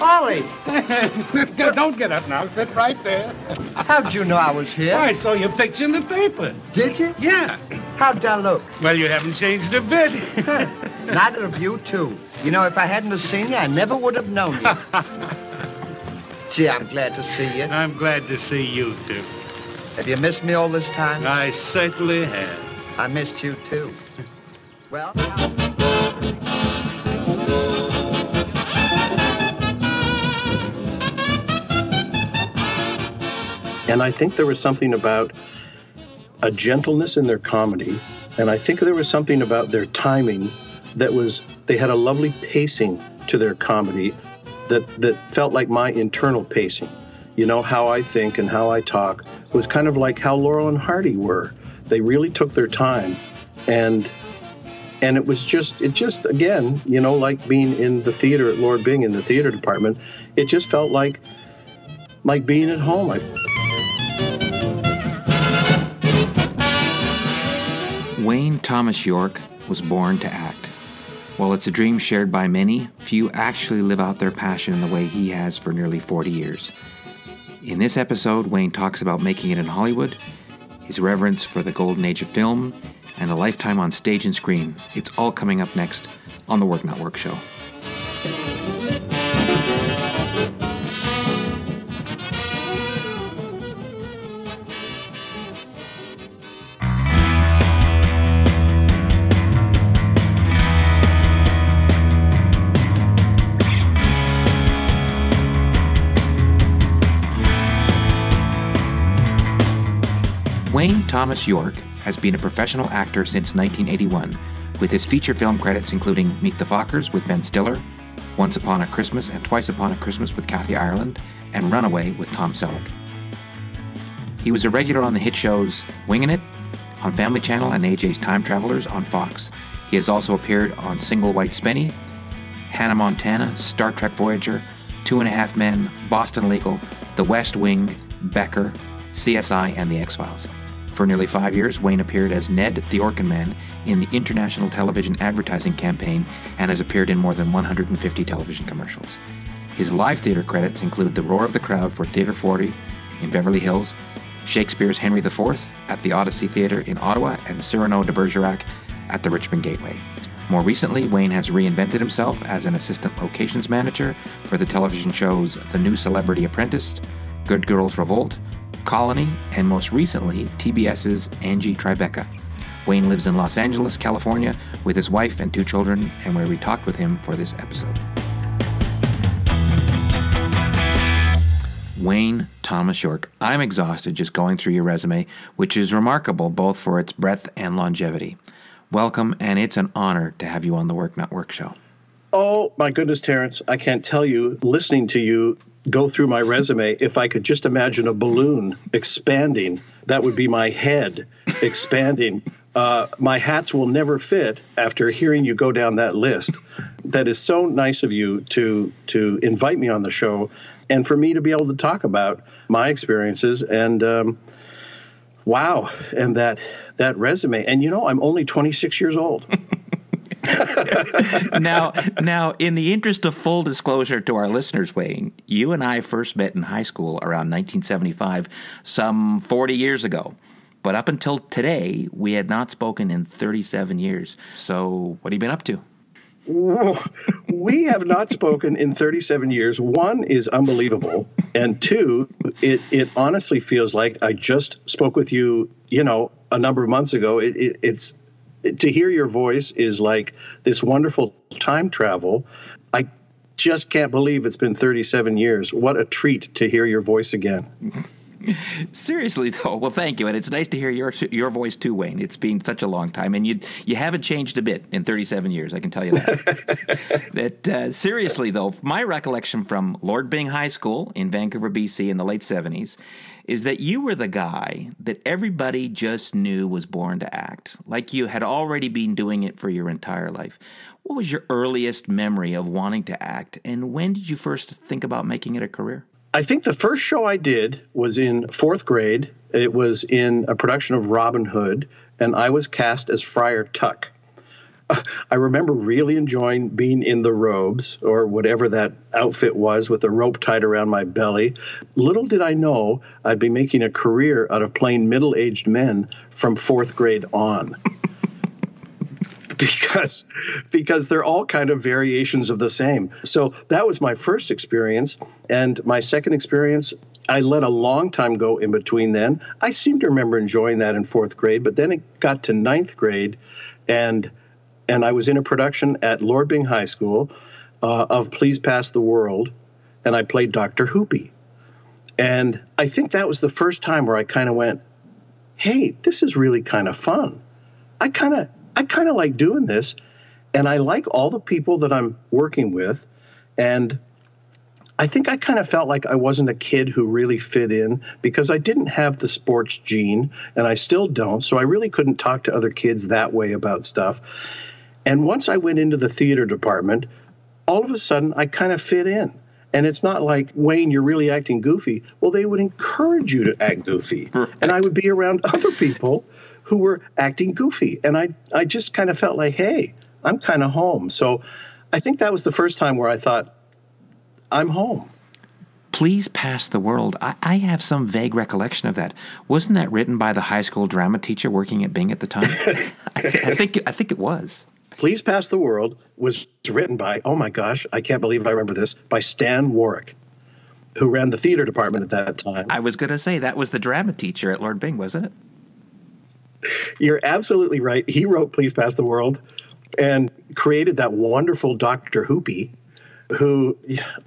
Ollie, Don't get up now. Sit right there. how'd you know I was here? I saw your picture in the paper. Did you? Yeah. How'd I look? Well, you haven't changed a bit. Neither of you, too. You know, if I hadn't have seen you, I never would have known you. Gee, I'm glad to see you. I'm glad to see you, too. Have you missed me all this time? I certainly have. I missed you, too. Well, And I think there was something about a gentleness in their comedy. And I think there was something about their timing that was, they had a lovely pacing to their comedy that, that felt like my internal pacing. You know, how I think and how I talk was kind of like how Laurel and Hardy were. They really took their time and and it was just it just again you know like being in the theater at lord byng in the theater department it just felt like like being at home I, Wayne Thomas Yorke was born to act. While it's a dream shared by many, few actually live out their passion in the way he has for nearly 40 years. In this episode, Wayne talks about making it in Hollywood, his reverence for the golden age of film, and a lifetime on stage and screen. It's all coming up next on the Work Not Work Show. Wayne Thomas Yorke has been a professional actor since 1981, with his feature film credits including Meet the Fockers with Ben Stiller, Once Upon a Christmas and Twice Upon a Christmas with Kathy Ireland, and Runaway with Tom Selleck. He was a regular on the hit shows Wingin' It on Family Channel and AJ's Time Travelers on Fox. He has also appeared on Single White Spenny, Hannah Montana, Star Trek Voyager, Two and a Half Men, Boston Legal, The West Wing, Becker, CSI, and The X Files. For nearly five years, Wayne appeared as Ned the Orkin Man in the International Television Advertising Campaign and has appeared in more than 150 television commercials. His live theater credits include The Roar of the Crowd for Theatre 40 in Beverly Hills, Shakespeare's Henry IV at the Odyssey Theatre in Ottawa, and Cyrano de Bergerac at the Richmond Gateway. More recently, Wayne has reinvented himself as an assistant locations manager for the television shows The New Celebrity Apprentice, Good Girls Revolt, Colony, and most recently, TBS's Angie Tribeca. Wayne lives in Los Angeles, California, with his wife and two children, and where we talked with him for this episode. Wayne Thomas Yorke. I'm exhausted just going through your resume, which is remarkable both for its breadth and longevity. Welcome, and it's an honor to have you on the Work Not Work show. Oh my goodness, Terrence! I can't tell you. Listening to you go through my resume, if I could just imagine a balloon expanding, that would be my head expanding. Uh, my hats will never fit after hearing you go down that list. That is so nice of you to to invite me on the show, and for me to be able to talk about my experiences and. Um, wow, and that that resume, and you know, I'm only 26 years old. now, now, in the interest of full disclosure to our listeners, Wayne, you and I first met in high school around 1975, some 40 years ago. But up until today, we had not spoken in 37 years. So, what have you been up to? We have not spoken in 37 years. One is unbelievable, and two, it it honestly feels like I just spoke with you. You know, a number of months ago. It, it, it's to hear your voice is like this wonderful time travel. I just can't believe it's been 37 years. What a treat to hear your voice again. Seriously though, well, thank you, and it's nice to hear your your voice too, Wayne. It's been such a long time, and you you haven't changed a bit in 37 years. I can tell you that. that uh, seriously though, my recollection from Lord Byng High School in Vancouver, BC, in the late 70s, is that you were the guy that everybody just knew was born to act, like you had already been doing it for your entire life. What was your earliest memory of wanting to act, and when did you first think about making it a career? I think the first show I did was in fourth grade. It was in a production of Robin Hood, and I was cast as Friar Tuck. I remember really enjoying being in the robes or whatever that outfit was with a rope tied around my belly. Little did I know I'd be making a career out of playing middle aged men from fourth grade on. because because they're all kind of variations of the same. So that was my first experience and my second experience I let a long time go in between then. I seem to remember enjoying that in 4th grade, but then it got to ninth grade and and I was in a production at Lord Byng High School uh, of Please Pass the World, and I played Dr. Hoopy. And I think that was the first time where I kind of went, "Hey, this is really kind of fun. I kind of I kind of like doing this, and I like all the people that I'm working with, and." I think I kind of felt like I wasn't a kid who really fit in because I didn't have the sports gene and I still don't. So I really couldn't talk to other kids that way about stuff. And once I went into the theater department, all of a sudden I kind of fit in. And it's not like, Wayne, you're really acting goofy. Well, they would encourage you to act goofy. Right. And I would be around other people who were acting goofy. And I, I just kind of felt like, hey, I'm kind of home. So I think that was the first time where I thought, I'm home. Please Pass the World. I, I, have some vague recollection of that. Wasn't that written by the high school drama teacher working at Byng at the time? I, th- I, think I think it was. Please Pass the World was written by, oh my gosh, I can't believe I remember this, by Stan Warwick, who ran the theater department at that time. I was going to say that was the drama teacher at Lord Byng, wasn't it? You're absolutely right. He wrote Please Pass the World and created that wonderful Dr. Hoopy who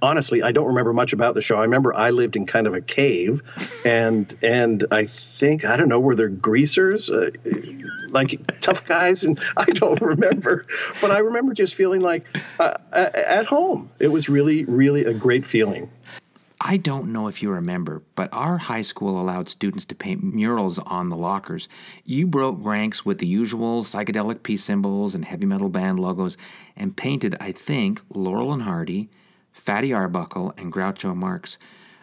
honestly I don't remember much about the show. I remember I lived in kind of a cave, and and I think I don't know were there greasers, uh, like tough guys, and I don't remember, but I remember just feeling like uh, at home. It was really really a great feeling. I don't know if you remember, but our high school allowed students to paint murals on the lockers. You broke ranks with the usual psychedelic peace symbols and heavy metal band logos and painted, I think, Laurel and Hardy, Fatty Arbuckle, and Groucho Marx.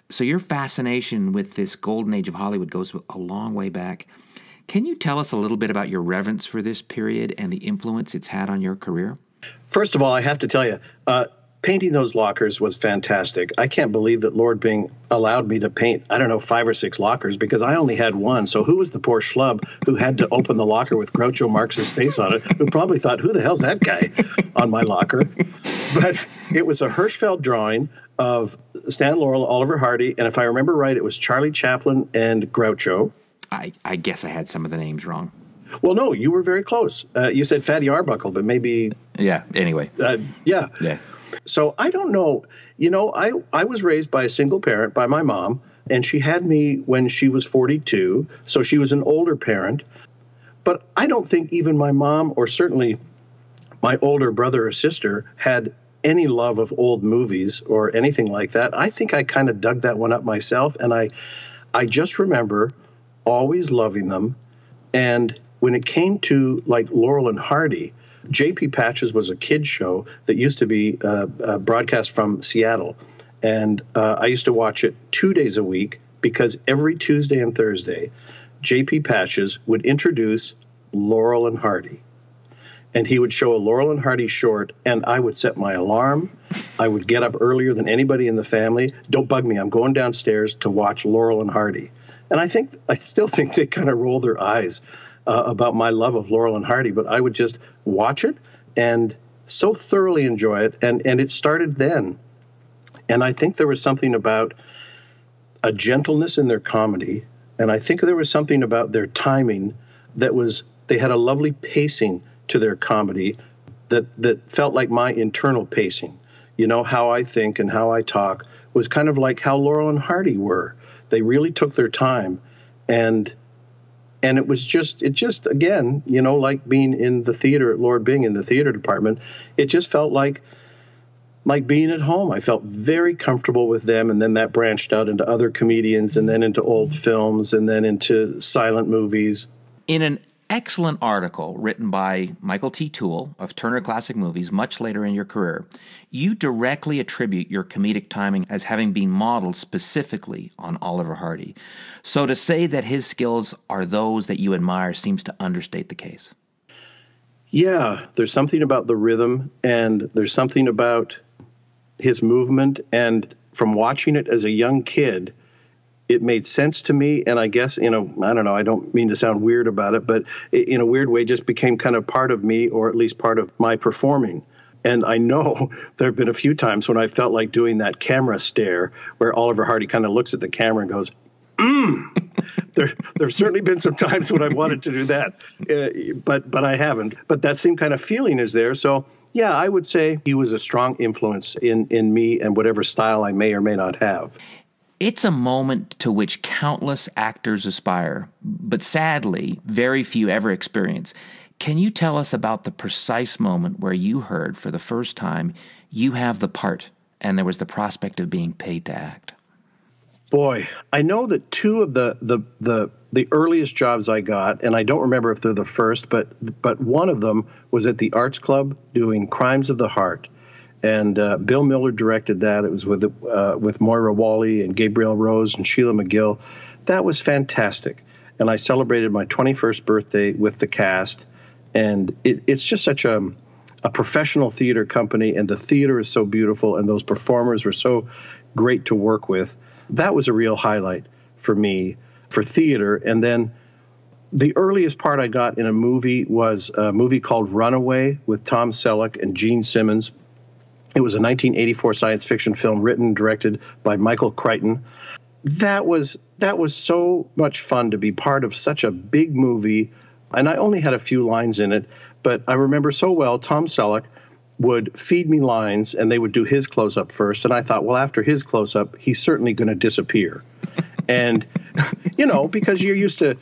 So your fascination with this golden age of Hollywood goes a long way back. Can you tell us a little bit about your reverence for this period and the influence it's had on your career? First of all, I have to tell you, uh, painting those lockers was fantastic. I can't believe that Lord Byng allowed me to paint, I don't know, five or six lockers because I only had one. So who was the poor schlub who had to open the locker with Groucho Marx's face on it, who probably thought, who the hell's that guy on my locker? But it was a Hirschfeld drawing of Stan Laurel, Oliver Hardy, and if I remember right, it was Charlie Chaplin and Groucho. I, I guess I had some of the names wrong. Well, no, you were very close. Uh, you said Fatty Arbuckle, but maybe. Yeah. Anyway. Uh, yeah. Yeah. So I don't know. You know, I, I was raised by a single parent, by my mom, and she had me when she was 42. So she was an older parent. But I don't think even my mom, or certainly my older brother or sister, had any love of old movies or anything like that. I think I kind of dug that one up myself. And I, I just remember always loving them. And when it came to like Laurel and Hardy, JP Patches was a kids show that used to be uh, uh, broadcast from Seattle, and uh, I used to watch it two days a week because every Tuesday and Thursday, JP Patches would introduce Laurel and Hardy. And he would show a Laurel and Hardy short, and I would set my alarm. I would get up earlier than anybody in the family. Don't bug me. I'm going downstairs to watch Laurel and Hardy. And I think I still think they kind of roll their eyes uh, about my love of Laurel and Hardy, but I would just watch it and so thoroughly enjoy it. And, and it started then. And I think there was something about a gentleness in their comedy. And I think there was something about their timing that was, they had a lovely pacing to their comedy that, that felt like my internal pacing. You know, how I think and how I talk was kind of like how Laurel and Hardy were. They really took their time and and it was just it just again you know like being in the theater at lord byng in the theater department it just felt like like being at home. I felt very comfortable with them and then that branched out into other comedians and then into old films and then into silent movies. In an excellent article written by Michael T. Toole of Turner Classic Movies much later in your career, you directly attribute your comedic timing as having been modeled specifically on Oliver Hardy. So to say that his skills are those that you admire seems to understate the case. Yeah, there's something about the rhythm, and there's something about his movement. And from watching it as a young kid, it made sense to me. And I guess, you know, I don't know, I don't mean to sound weird about it, but it, in a weird way, just became kind of part of me, or at least part of my performing. And I know there have been a few times when I felt like doing that camera stare where Oliver Hardy kind of looks at the camera and goes, mm. there, there've certainly been some times when I've wanted to do that, uh, but but I haven't. But that same kind of feeling is there. So yeah, I would say he was a strong influence in in me and whatever style I may or may not have. It's a moment to which countless actors aspire, but sadly, very few ever experience. Can you tell us about the precise moment where you heard for the first time you have the part and there was the prospect of being paid to act? Boy, I know that two of the the the the earliest jobs I got, and I don't remember if they're the first, but but one of them was at the Arts Club doing Crimes of the Heart, and uh, Bill Millerd directed that. It was with uh, with Moira Walley and Gabrielle Rose and Sheelah Megill. That was fantastic, and I celebrated my 21st birthday with the cast, and it, it's just such a a professional theater company, and the theater is so beautiful, and those performers were so great to work with that was a real highlight for me for theater. And then the earliest part I got in a movie was a movie called Runaway with Tom Selleck and Gene Simmons. It was a 1984 science fiction film written and directed by Michael Crichton. That was that was so much fun to be part of such a big movie, and I only had a few lines in it, but I remember so well Tom Selleck would feed me lines and they would do his close up first. And I thought, well, after his close up, he's certainly going to disappear. and, you know, because you're used to,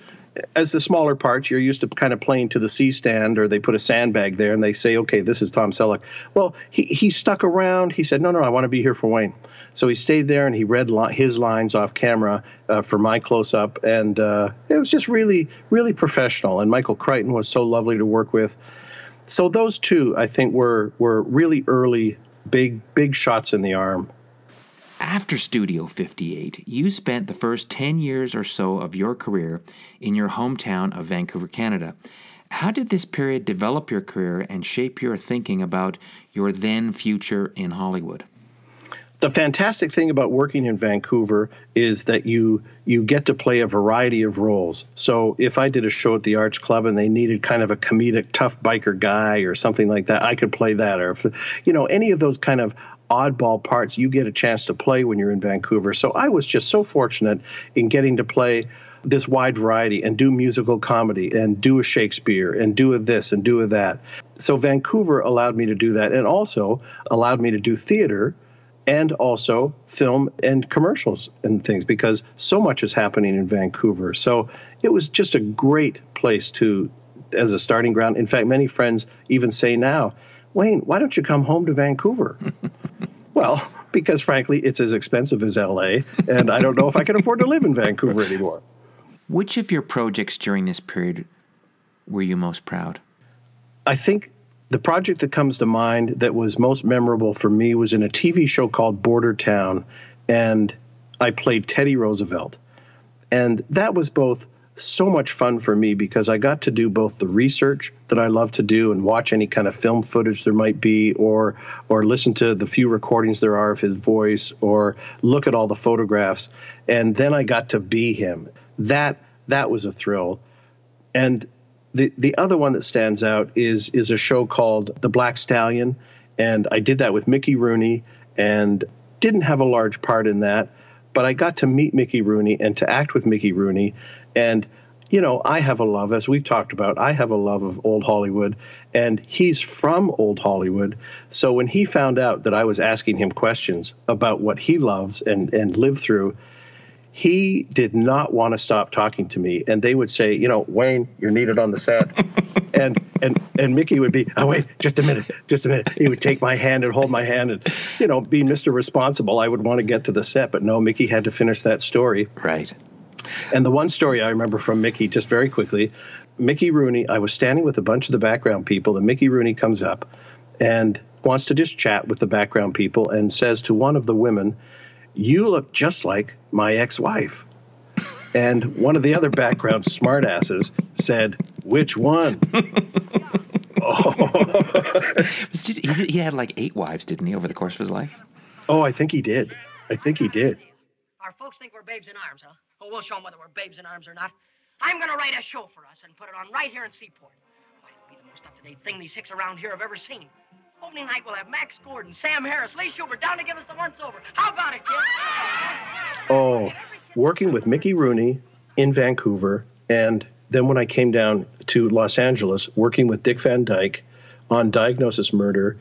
as the smaller parts, you're used to kind of playing to the C stand or they put a sandbag there and they say, okay, this is Tom Selleck. Well, he, he stuck around. He said, no, no, I want to be here for Wayne. So he stayed there and he read li- his lines off camera uh, for my close up. And uh, it was just really, really professional. And Michael Crichton was so lovely to work with so those two, I think, were were really early, big big shots in the arm. After Studio 58, you spent the first 10 years or so of your career in your hometown of Vancouver, Canada. How did this period develop your career and shape your thinking about your then future in Hollywood? the fantastic thing about working in Vancouver is that you you get to play a variety of roles. So if I did a show at the Arts Club and they needed kind of a comedic tough biker guy or something like that, I could play that. Or if you know any of those kind of oddball parts, you get a chance to play when you're in Vancouver. So I was just so fortunate in getting to play this wide variety and do musical comedy and do a Shakespeare and do a this and do a that. So Vancouver allowed me to do that and also allowed me to do theater and also film and commercials and things because so much is happening in Vancouver. So it was just a great place to as a starting ground. In fact, many friends even say now, Wayne, why don't you come home to Vancouver? well, because frankly, it's as expensive as LA, and I don't know if I can afford to live in Vancouver anymore. Which of your projects during this period were you most proud? I think the project that comes to mind that was most memorable for me was in a TV show called Border Town, and I played Teddy Roosevelt. And that was both so much fun for me because I got to do both the research that I love to do and watch any kind of film footage there might be or or listen to the few recordings there are of his voice or look at all the photographs and then I got to be him. That that was a thrill. And the the other one that stands out is is a show called The Black Stallion, and I did that with Mickey Rooney, and didn't have a large part in that, but I got to meet Mickey Rooney and to act with Mickey Rooney, and you know I have a love as we've talked about. I have a love of old Hollywood, and he's from old Hollywood. So when he found out that I was asking him questions about what he loves and and lived through he did not want to stop talking to me. And they would say you know wayne you're needed on the set. And and and mickey would be oh wait just a minute just a minute. He would take my hand and hold my hand and you know be mr responsible. I would want to get to the set but no mickey had to finish that story. Right and the one story i remember from mickey just very quickly mickey rooney i was standing with a bunch of the background people and mickey rooney comes up and wants to just chat with the background people and says to one of the women you look just like my ex wife. And one of the other background smartasses said, Which one? Oh. Was- did- He, did- he had like eight wives, didn't he, over the course of his life? Oh, I think he did. I think he did. Our folks think we're babes in arms, huh? Well, we'll show them whether we're babes in arms or not. I'm gonna write a show for us and put it on right here in Seaport. Why, it'll be the most up-to-date thing these hicks around here have ever seen. Opening night, we'll have Max Gordon, Sam Harris, Lee Shubert down to give us the once-over. How about it, kid? Oh, working with Mickey Rooney in Vancouver, and then when I came down to Los Angeles, working with Dick Van Dyke on Diagnosis Murder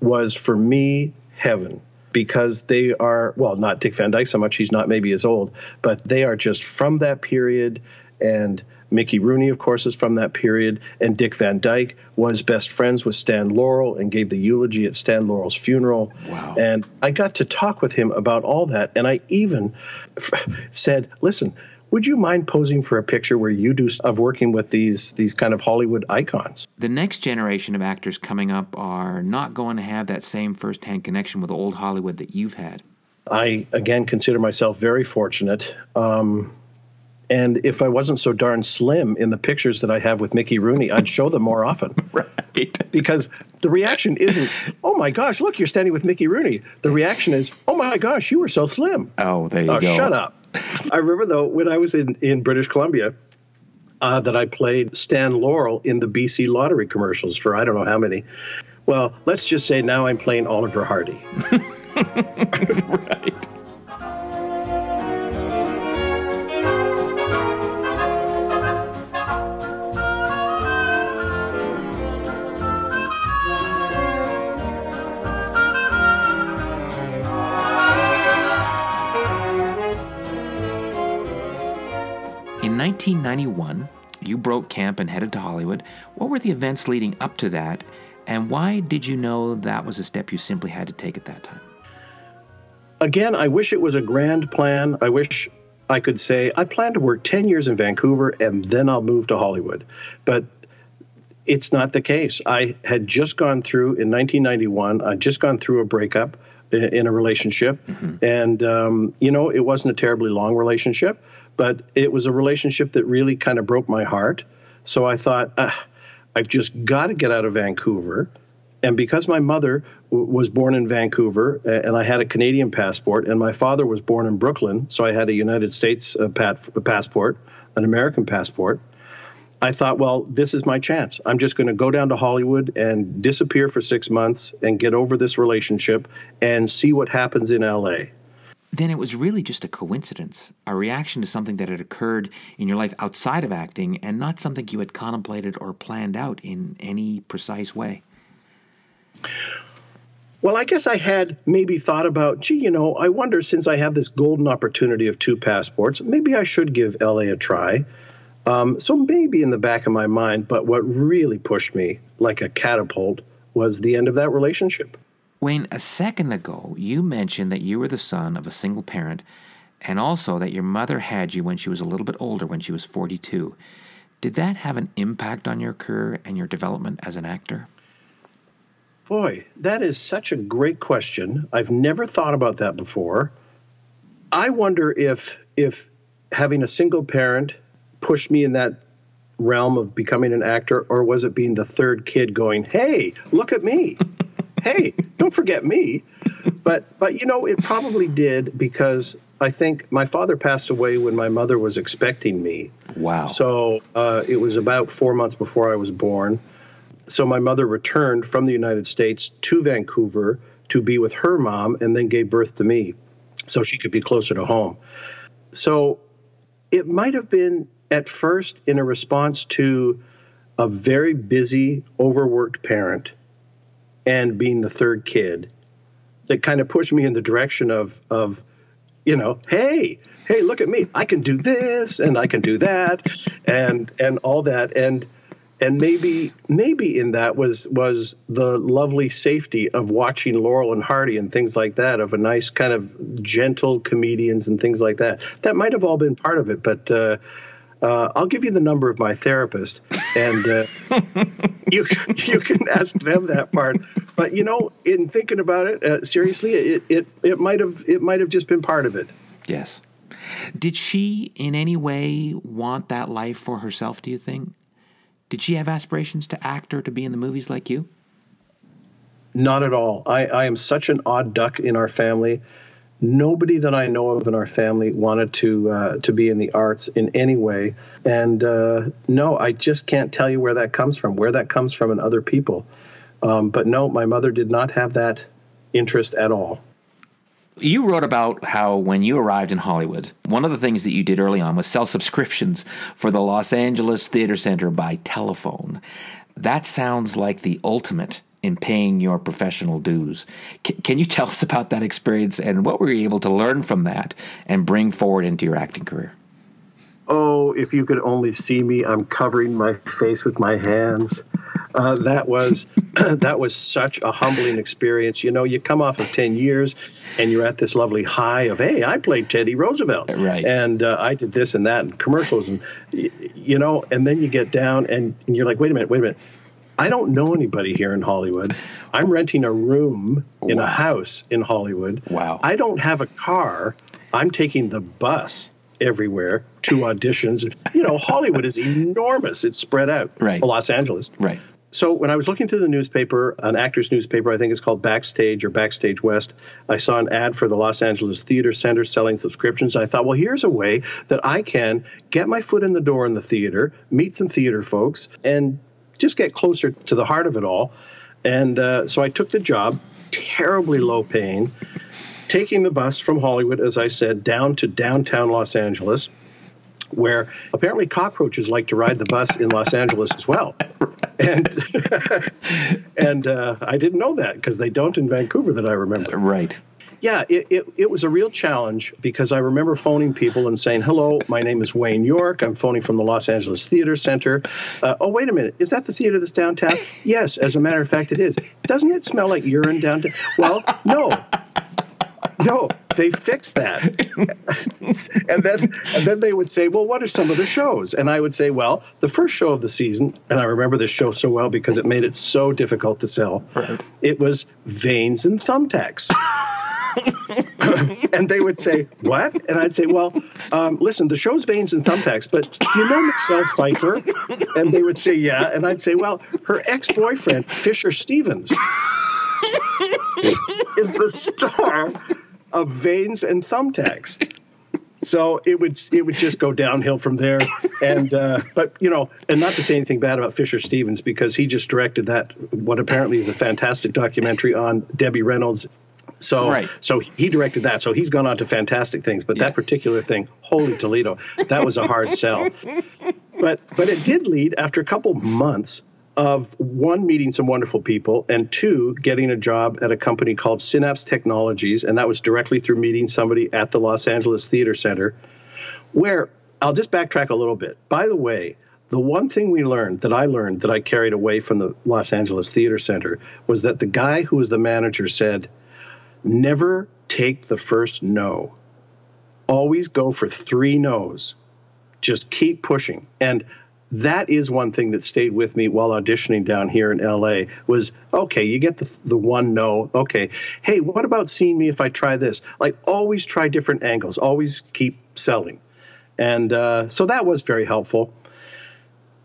was for me heaven because they are, well, not Dick Van Dyke so much, he's not maybe as old, but they are just from that period. And Mickey Rooney, of course, is from that period. And Dick Van Dyke was best friends with Stan Laurel and gave the eulogy at Stan Laurel's funeral. Wow. And I got to talk with him about all that. And I even f- said, listen, would you mind posing for a picture where you do of working with these these kind of Hollywood icons? The next generation of actors coming up are not going to have that same first-hand connection with old Hollywood that you've had. I again consider myself very fortunate. Um, and if I wasn't so darn slim in the pictures that I have with Mickey Rooney, I'd show them more often. Right. Because the reaction isn't, "Oh my gosh, look, you're standing with Mickey Rooney." The reaction is, "Oh my gosh, you were so slim." Oh, there you Oh, go. shut up. I remember though when I was in, in British Columbia uh, that I played Stan Laurel in the BC lottery commercials for I don't know how many. Well, let's just say now I'm playing Oliver Hardy. right. 1991, you broke camp and headed to Hollywood. What were the events leading up to that, and why did you know that was a step you simply had to take at that time? Again, I wish it was a grand plan. I wish I could say I plan to work 10 years in Vancouver and then I'll move to Hollywood. But it's not the case. I had just gone through in 1991, I'd just gone through a breakup in a relationship. And, um, you know, it wasn't a terribly long relationship, but it was a relationship that really kind of broke my heart. So I thought, I've just got to get out of Vancouver. And because my mother w- was born in Vancouver and I had a Canadian passport, and my father was born in Brooklyn, so I had a United States uh, pat- passport, an American passport. I thought, well, this is my chance. I'm just going to go down to Hollywood and disappear for six months and get over this relationship and see what happens in LA. Then it was really just a coincidence, a reaction to something that had occurred in your life outside of acting and not something you had contemplated or planned out in any precise way. Well, I guess I had maybe thought about, gee, you know, I wonder since I have this golden opportunity of two passports, maybe I should give LA a try. Um, so maybe in the back of my mind, but what really pushed me like a catapult was the end of that relationship. Wayne, a second ago, you mentioned that you were the son of a single parent and also that your mother had you when she was a little bit older, when she was 42. Did that have an impact on your career and your development as an actor? Boy, that is such a great question. I've never thought about that before. I wonder if if having a single parent pushed me in that realm of becoming an actor or was it being the third kid going, "Hey, look at me. hey, don't forget me." But but you know, it probably did because I think my father passed away when my mother was expecting me. Wow. So uh, it was about four months before I was born. So my mother returned from the United States to Vancouver to be with her mom and then gave birth to me so she could be closer to home. So it might have been at first in a response to a very busy, overworked parent and being the third kid that kind of pushed me in the direction of, of you know, hey, hey, look at me. I can do this and I can do that and and all that. And and maybe maybe in that was was the lovely safety of watching Laurel and Hardy and things like that, of a nice kind of gentle comedians and things like that. That might have all been part of it, but uh, uh, I'll give you the number of my therapist, and uh, you can- you can ask them that part. But you know, in thinking about it uh, seriously, it, it it might have it might have just been part of it. Yes. Did she in any way want that life for herself, do you think? Did she have aspirations to act or to be in the movies like you? Not at all. I, I am such an odd duck in our family. Nobody that I know of in our family wanted to uh, to be in the arts in any way, and uh, no, I just can't tell you where that comes from. Where that comes from in other people, um, but no, my mother did not have that interest at all. You wrote about how when you arrived in Hollywood, one of the things that you did early on was sell subscriptions for the Los Angeles Theater Center by telephone. That sounds like the ultimate in paying your professional dues. C- can you tell us about that experience and what were you able to learn from that and bring forward into your acting career? Oh, if you could only see me, I'm covering my face with my hands. Uh, that was that was such a humbling experience. You know, you come off of ten years, and you're at this lovely high of, hey, I played Teddy Roosevelt, right? And uh, I did this and that and commercials, and you know, and then you get down, and, and you're like, wait a minute, wait a minute. I don't know anybody here in Hollywood. I'm renting a room in wow. a house in Hollywood. Wow. I don't have a car. I'm taking the bus everywhere to auditions. You know, Hollywood is enormous. It's spread out. Right. Los Angeles. Right. So when I was looking through the newspaper, an actor's newspaper, I think it's called Backstage or Backstage West, I saw an ad for the Los Angeles Theater Center selling subscriptions. I thought, well, here's a way that I can get my foot in the door in the theater, meet some theater folks, and just get closer to the heart of it all. And uh, so I took the job, terribly low paying, taking the bus from Hollywood, as I said, down to downtown Los Angeles where apparently cockroaches like to ride the bus in Los Angeles as well. And and uh, I didn't know that because they don't in Vancouver that I remember. Right. Yeah, it, it, it, was a real challenge because I remember phoning people and saying, Hello, my name is Wayne Yorke. I'm phoning from the Los Angeles Theater Center. Uh, oh, wait a minute. Is that the theater that's downtown? yes, as a matter of fact, it is. Doesn't it smell like urine downtown? Well, no. No, they fixed that. and then and then they would say, "Well, what are some of the shows?" And I would say, "Well, the first show of the season, and I remember this show so well because it made it so difficult to sell. Right. It was Veins and Thumbtacks." and they would say, "What?" And I'd say, "Well, um, listen, the show's Veins and Thumbtacks, but do you know Michelle Pfeiffer?" And they would say, "Yeah." And I'd say, "Well, her ex-boyfriend Fisher Stevens." is the star of veins and thumbtacks. So it would it would just go downhill from there, and uh, but you know, and not to say anything bad about Fisher Stevens because he just directed that what apparently is a fantastic documentary on Debbie Reynolds. So right. so he directed that. So he's gone on to fantastic things. But yeah. that particular thing, holy Toledo, that was a hard sell. But but it did lead after a couple months of one, meeting some wonderful people, and two, getting a job at a company called Synapse Technologies. And that was directly through meeting somebody at the Los Angeles Theater Center, where I'll just backtrack a little bit. By the way, the one thing we learned that I learned that I carried away from the Los Angeles Theater Center was that the guy who was the manager said, never take the first no. Always go for three no's. Just keep pushing. And that is one thing that stayed with me while auditioning down here in LA was okay, you get the, the one no. Okay. Hey, what about seeing me if I try this? Like always try different angles, always keep selling. And uh, so that was very helpful.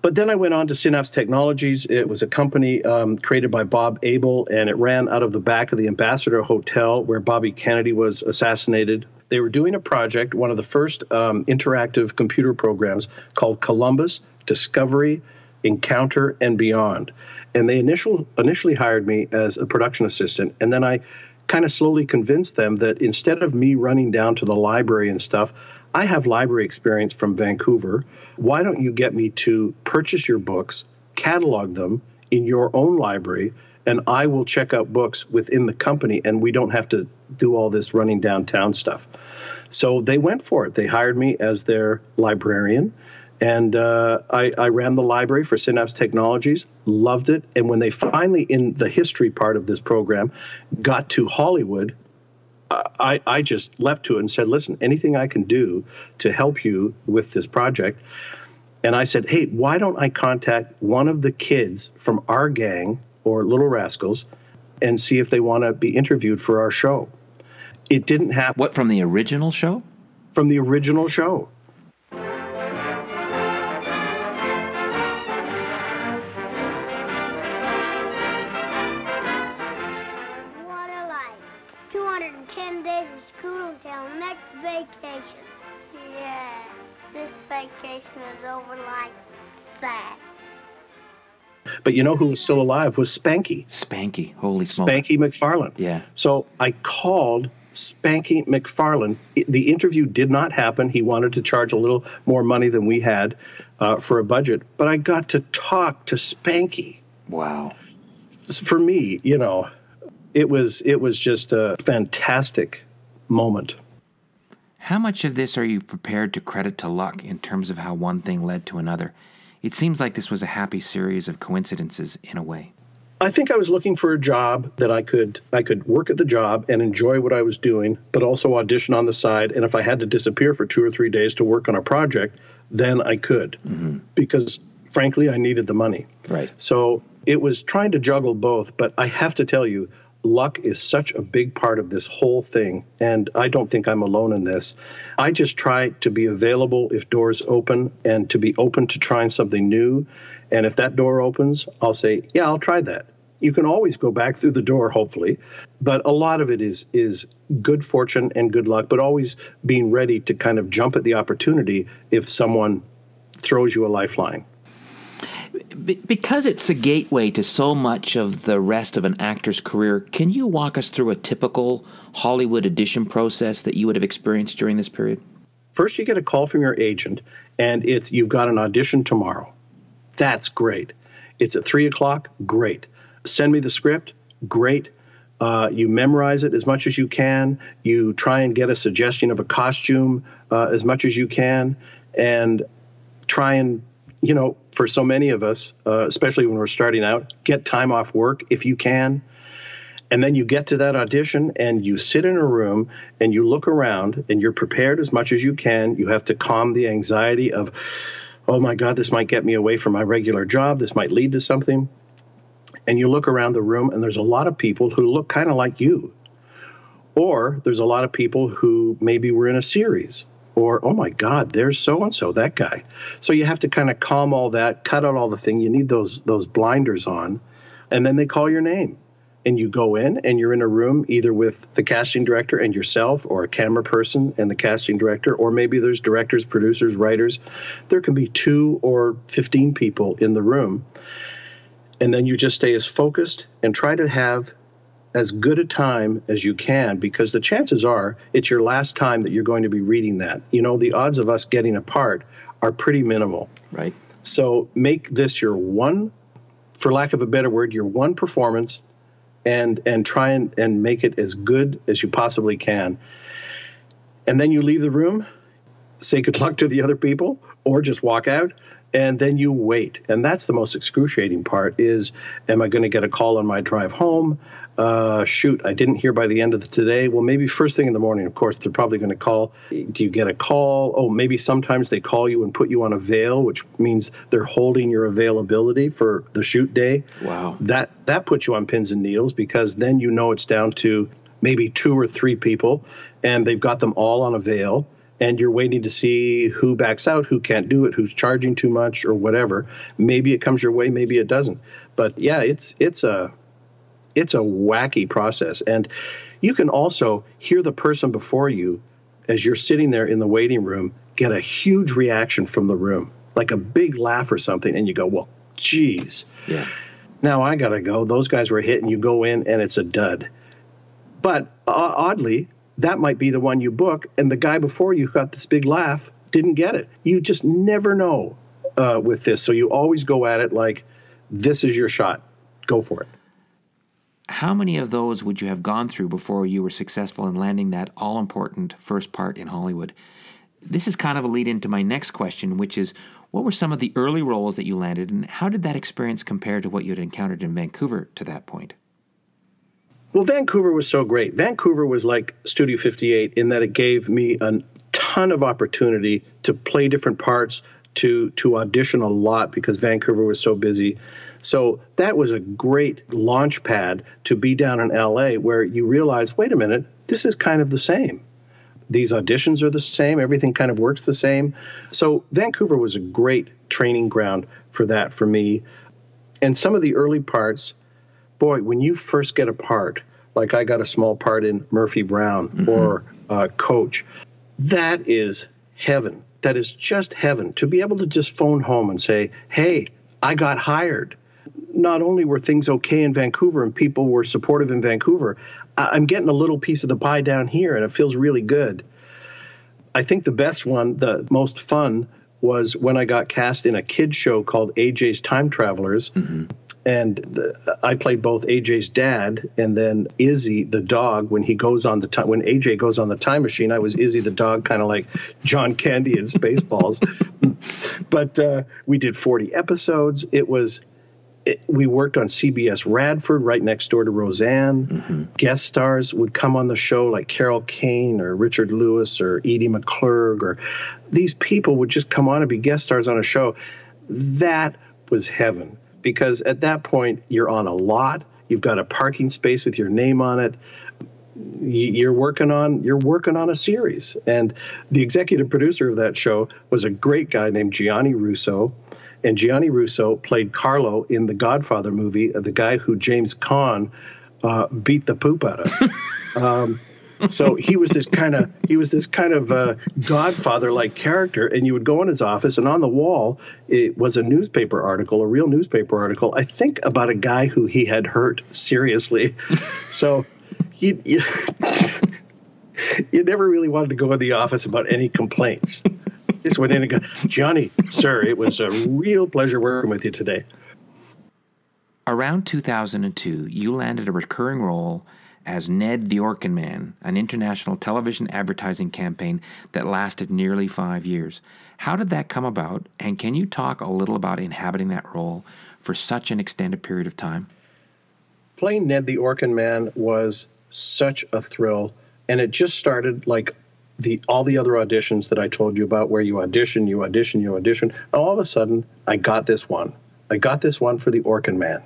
But then I went on to Synapse Technologies. It was a company um, created by Bob Abel, and it ran out of the back of the Ambassador Hotel where Bobby Kennedy was assassinated. They were doing a project, one of the first um, interactive computer programs called Columbus Discovery, Encounter, and Beyond. And they initial, initially hired me as a production assistant, and then I kind of slowly convinced them that instead of me running down to the library and stuff, I have library experience from Vancouver. Why don't you get me to purchase your books, catalog them in your own library, and I will check out books within the company, and we don't have to do all this running downtown stuff. So they went for it. They hired me as their librarian. And uh, I, I, ran the library for Synapse Technologies, loved it. And when they finally, in the history part of this program, got to Hollywood, I, I just leapt to it and said, listen, anything I can do to help you with this project. And I said, hey, why don't I contact one of the kids from our gang or Little Rascals and see if they want to be interviewed for our show? It didn't happen. What, from the original show? From the original show. But you know who was still alive was Spanky. Spanky. Holy smoke. Spanky McFarland. Yeah. So I called Spanky McFarland. The interview did not happen. He wanted to charge a little more money than we had uh, for a budget, but I got to talk to Spanky. Wow. For me, you know, it was it was just a fantastic moment. How much of this are you prepared to credit to luck in terms of how one thing led to another? It seems like this was a happy series of coincidences in a way. I think I was looking for a job that I could I could work at the job and enjoy what I was doing, but also audition on the side. And if I had to disappear for two or three days to work on a project, then I could, mm-hmm. because frankly, I needed the money. Right. So it was trying to juggle both. But I have to tell you, luck is such a big part of this whole thing, and I don't think I'm alone in this. I just try to be available if doors open and to be open to trying something new. And if that door opens, I'll say, "Yeah, I'll try that." You can always go back through the door, hopefully, but a lot of it is is good fortune and good luck, but always being ready to kind of jump at the opportunity if someone throws you a lifeline. Be- because it's a gateway to so much of the rest of an actor's career, can you walk us through a typical Hollywood audition process that you would have experienced during this period? First, you get a call from your agent, and it's you've got an audition tomorrow. That's great. It's at three o'clock. Great. Send me the script. Great. Uh, you memorize it as much as you can. You try and get a suggestion of a costume uh, as much as you can, and try and you know, for so many of us, uh, especially when we're starting out, get time off work if you can. And then you get to that audition and you sit in a room and you look around and you're prepared as much as you can. You have to calm the anxiety of, oh my God, this might get me away from my regular job. This might lead to something. And you look around the room and there's a lot of people who look kind of like you. Or there's a lot of people who maybe were in a series. Or, oh my God, there's so and so, that guy. So you have to kind of calm all that, cut out all the thing. You need those those blinders on. And then they call your name and you go in and you're in a room either with the casting director and yourself or a camera person and the casting director or maybe there's directors producers writers there can be two or 15 people in the room and then you just stay as focused and try to have as good a time as you can because the chances are it's your last time that you're going to be reading that you know the odds of us getting a part are pretty minimal Right. so make this your one, for lack of a better word, your one performance, and and try and, and make it as good as you possibly can. And then you leave the room, say good luck to the other people, or just walk out, and then you wait. And that's the most excruciating part: is am I going to get a call on my drive home? Uh, shoot, I didn't hear by the end of the today. Well, maybe first thing in the morning. Of course, they're probably going to call. Do you get a call? Oh, maybe sometimes they call you and put you on avail, which means they're holding your availability for the shoot day. Wow. That that puts you on pins and needles because then you know it's down to maybe two or three people, and they've got them all on avail. And you're waiting to see who backs out, who can't do it, who's charging too much, or whatever. Maybe it comes your way, maybe it doesn't. But yeah, it's it's a it's a wacky process and you can also hear the person before you as you're sitting there in the waiting room get a huge reaction from the room like a big laugh or something and you go well geez Yeah. now i gotta go those guys were hit and you go in and it's a dud but uh, oddly that might be the one you book and the guy before you got this big laugh didn't get it you just never know uh, with this so you always go at it like this is your shot go for it How many of those would you have gone through before you were successful in landing that all important first part in Hollywood? This is kind of a lead into my next question, which is what were some of the early roles that you landed, and how did that experience compare to what you had encountered in Vancouver to that point? Well, Vancouver was so great. Vancouver was like Studio 58 in that it gave me a ton of opportunity to play different parts, to to audition a lot because Vancouver was so busy. So that was a great launch pad to be down in LA where you realize, wait a minute, this is kind of the same. These auditions are the same, everything kind of works the same. So Vancouver was a great training ground for that for me. And some of the early parts, boy, when you first get a part, like I got a small part in Murphy Brown or uh, Coach. That is heaven. That is just heaven to be able to just phone home and say, "Hey, I got hired." Not only were things okay in Vancouver and people were supportive in Vancouver, I- I'm getting a little piece of the pie down here, and it feels really good. I think the best one, the most fun, was when I got cast in a kids show called AJ's Time Travelers. And the, I played both AJ's dad and then Izzy the dog when he goes on the time when AJ goes on the time machine. I was Izzy the dog, kind of like John Candy in Spaceballs. but uh, we did 40 episodes. It was it, we worked on CBS Radford right next door to Roseanne. Guest stars would come on the show like Carol Kane or Richard Lewis or Edie McClurg or these people would just come on and be guest stars on a show. That was heaven because at that point you're on a lot. You've got a parking space with your name on it. You're working on you're working on a series, and the executive producer of that show was a great guy named Gianni Russo, and Gianni Russo played Carlo in the Godfather movie, the guy who James Caan uh, beat the poop out of. um, so he was this kind of he was this kind of uh, Godfather like character, and you would go in his office, and on the wall it was a newspaper article, a real newspaper article, I think about a guy who he had hurt seriously. so he. You, you never really wanted to go in the office about any complaints. Just went in and go, Johnny, sir, it was a real pleasure working with you today. Around 2002, you landed a recurring role as Ned the Orkin Man, an international television advertising campaign that lasted nearly five years. How did that come about, and can you talk a little about inhabiting that role for such an extended period of time? Playing Ned the Orkin Man was such a thrill, and it just started like the all the other auditions that I told you about, where you audition, you audition, you audition. All of a sudden, I got this one. I got this one for the Orkin Man,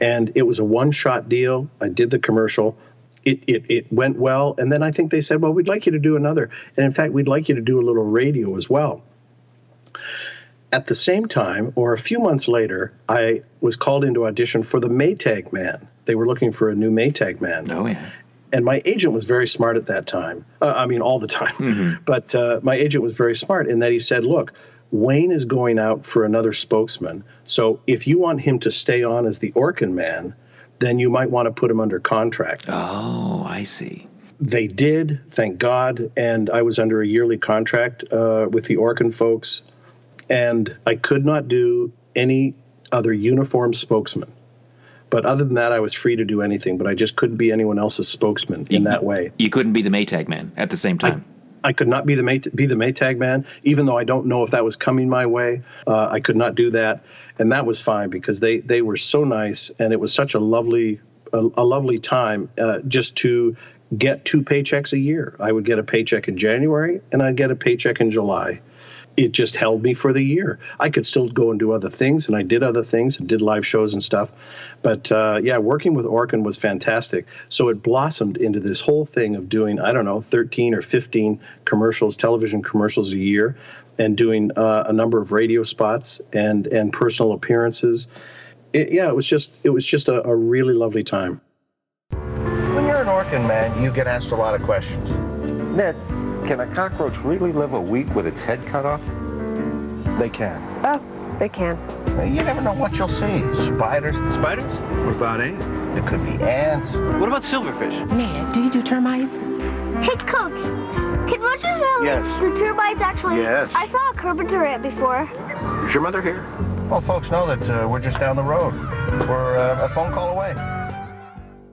and it was a one-shot deal. I did the commercial. It, it, it went well, and then I think they said, "Well, we'd like you to do another, and in fact, we'd like you to do a little radio as well." At the same time, or a few months later, I was called into audition for the Maytag Man. They were looking for a new Maytag Man Oh, yeah. and my agent was very smart at that time. Uh, I mean, all the time. But uh, my agent was very smart in that he said, "Look, Wayne is going out for another spokesman. So if you want him to stay on as the Orkin Man, then you might want to put him under contract." Oh, I see. They did, thank God. And I was under a yearly contract uh, with the Orkin folks, and I could not do any other uniform spokesman. But other than that, I was free to do anything. But I just couldn't be anyone else's spokesman in that way. You couldn't be the Maytag Man at the same time. I could not be the May, be the Maytag man, even though I don't know if that was coming my way. Uh, I could not do that, and that was fine because they they were so nice, and it was such a lovely a, a lovely time uh, just to get two paychecks a year. I would get a paycheck in January, and I'd get a paycheck in July. It just held me for the year. I could still go and do other things, and I did other things and did live shows and stuff. But uh, yeah, working with Orkin was fantastic. So it blossomed into this whole thing of doing, I don't know, 13 or 15 commercials, television commercials a year, and doing uh, a number of radio spots and and personal appearances. It, yeah, it was just it was just a, a really lovely time. When you're an Orkin man, you get asked a lot of questions. Ned, can a cockroach really live a week with its head cut off? They can. Oh, they can. You never know what you'll see. Spiders. Spiders? What about ants? It could be ants. What about silverfish? Man, do you do termites? Hey, Coach. Can you just know Yes. the termites actually? Yes. I saw a carpenter ant before. Is your mother here? Well, folks know that uh, we're just down the road. We're uh, a phone call away.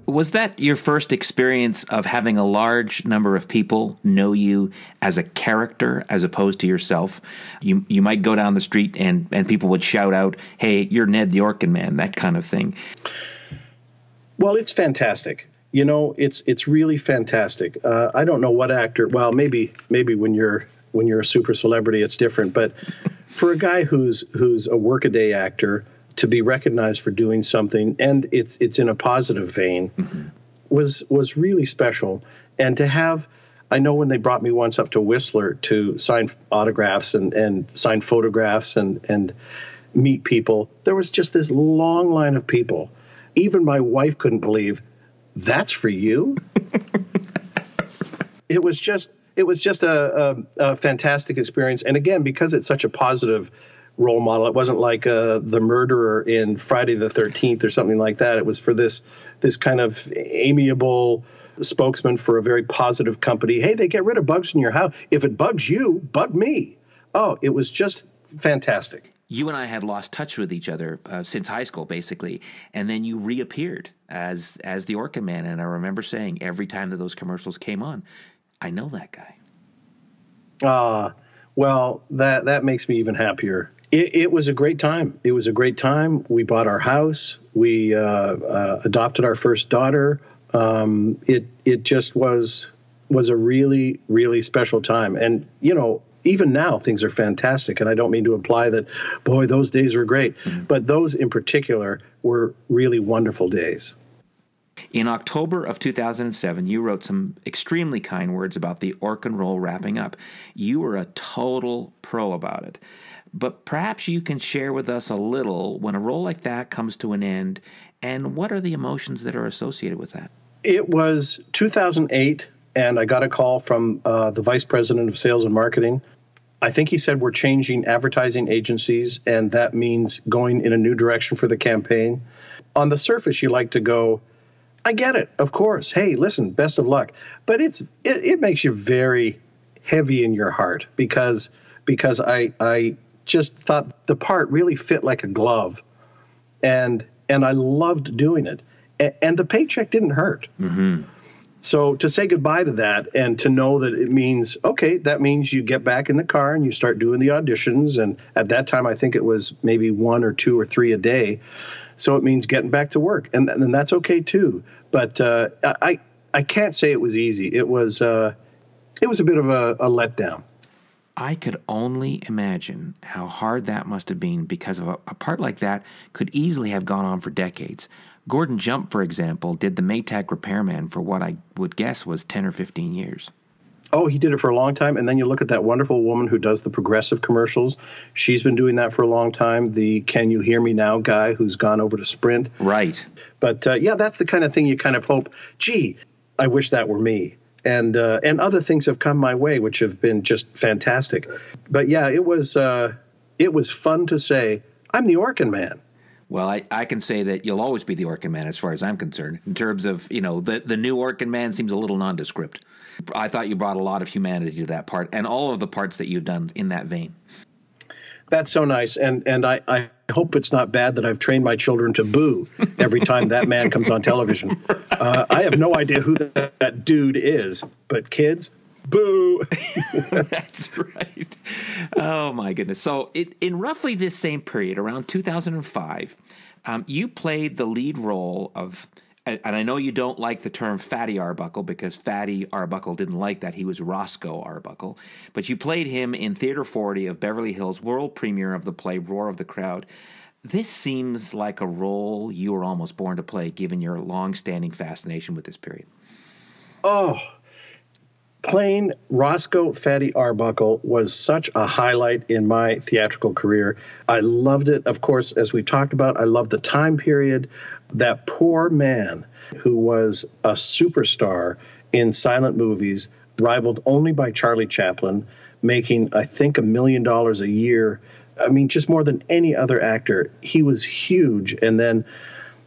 Was that your first experience of having a large number of people know you as a character as opposed to yourself? You you might go down the street and, and people would shout out, "Hey, you're Ned the Orkin Man," that kind of thing. Well, it's fantastic. You know, it's it's really fantastic. Uh, I don't know what actor. Well, maybe maybe when you're when you're a super celebrity, it's different. But for a guy who's who's a workaday actor to be recognized for doing something, and it's it's in a positive vein, mm-hmm. was was really special. And to have, I know when they brought me once up to Whistler to sign autographs and and sign photographs and and meet people, there was just this long line of people. Even my wife couldn't believe that's for you. it was just it was just a, a, a, fantastic experience. And again, because it's such a positive role model, it wasn't like uh, the murderer in Friday the Thirteenth or something like that. It was for this this kind of amiable spokesman for a very positive company. Hey, they get rid of bugs in your house. If it bugs you, bug me. Oh, it was just fantastic you and I had lost touch with each other uh, since high school, basically, and then you reappeared as as the Orkin Man. And I remember saying every time that those commercials came on, I know that guy. Ah, uh, well, that that makes me even happier. It, it, was a great time. It was a great time. We bought our house. We uh, uh, adopted our first daughter. Um, it it just was was a really really special time. And you know, even now things are fantastic and i don't mean to imply that boy those days were great mm-hmm. but those in particular were really wonderful days in October of 2007, you wrote some extremely kind words about the Orkin role wrapping up. You were a total pro about it. But perhaps you can share with us a little when a role like that comes to an end, and what are the emotions that are associated with that? It was 2008, and I got a call from uh, the vice president of sales and marketing I think he said we're changing advertising agencies, and that means going in a new direction for the campaign. On the surface, you like to go, I get it, of course. Hey, listen, best of luck. But it's it, it makes you very heavy in your heart because because I I just thought the part really fit like a glove, and and I loved doing it, and, and the paycheck didn't hurt. Mm-hmm. So to say goodbye to that and to know that it means, okay, that means you get back in the car and you start doing the auditions. And at that time, I think it was maybe one or two or three a day. So it means getting back to work. And, and that's okay too. But uh, I, I can't say it was easy. It was, uh, it was a bit of a, a letdown. I could only imagine how hard that must have been because of a, a, part like that could easily have gone on for decades. Gordon Jump, for example, did the Maytag repairman for what I would guess was 10 or 15 years. Oh, he did it for a long time. And then you look at that wonderful woman who does the progressive commercials. She's been doing that for a long time. The Can You Hear Me Now guy who's gone over to Sprint. Right. But uh, yeah, that's the kind of thing you kind of hope, gee, I wish that were me. And, uh, and other things have come my way, which have been just fantastic. But yeah, it was, uh, it was fun to say, I'm the Orkin Man. Well, I, I can say that you'll always be the Orkin Man as far as I'm concerned. In terms of, you know, the, the new Orkin Man seems a little nondescript. I thought you brought a lot of humanity to that part and all of the parts that you've done in that vein. That's so nice. And and I, I hope it's not bad that I've trained my children to boo every time that man comes on television. Uh, I have no idea who that, that dude is, but kids, Boo! That's right. Oh my goodness. So, it, in roughly this same period, around 2005, um, you played the lead role of, and I know you don't like the term Fatty Arbuckle because Fatty Arbuckle didn't like that. He was Roscoe Arbuckle. But you played him in Theater 40 of Beverly Hills, world premiere of the play Roar of the Crowd. This seems like a role you were almost born to play, given your long standing fascination with this period. Oh, playing Roscoe Fatty Arbuckle was such a highlight in my theatrical career. I loved it. Of course, as we talked about, I loved the time period. That poor man who was a superstar in silent movies, rivaled only by Charlie Chaplin, making, I think, a million dollars a year. I mean, just more than any other actor. He was huge. And then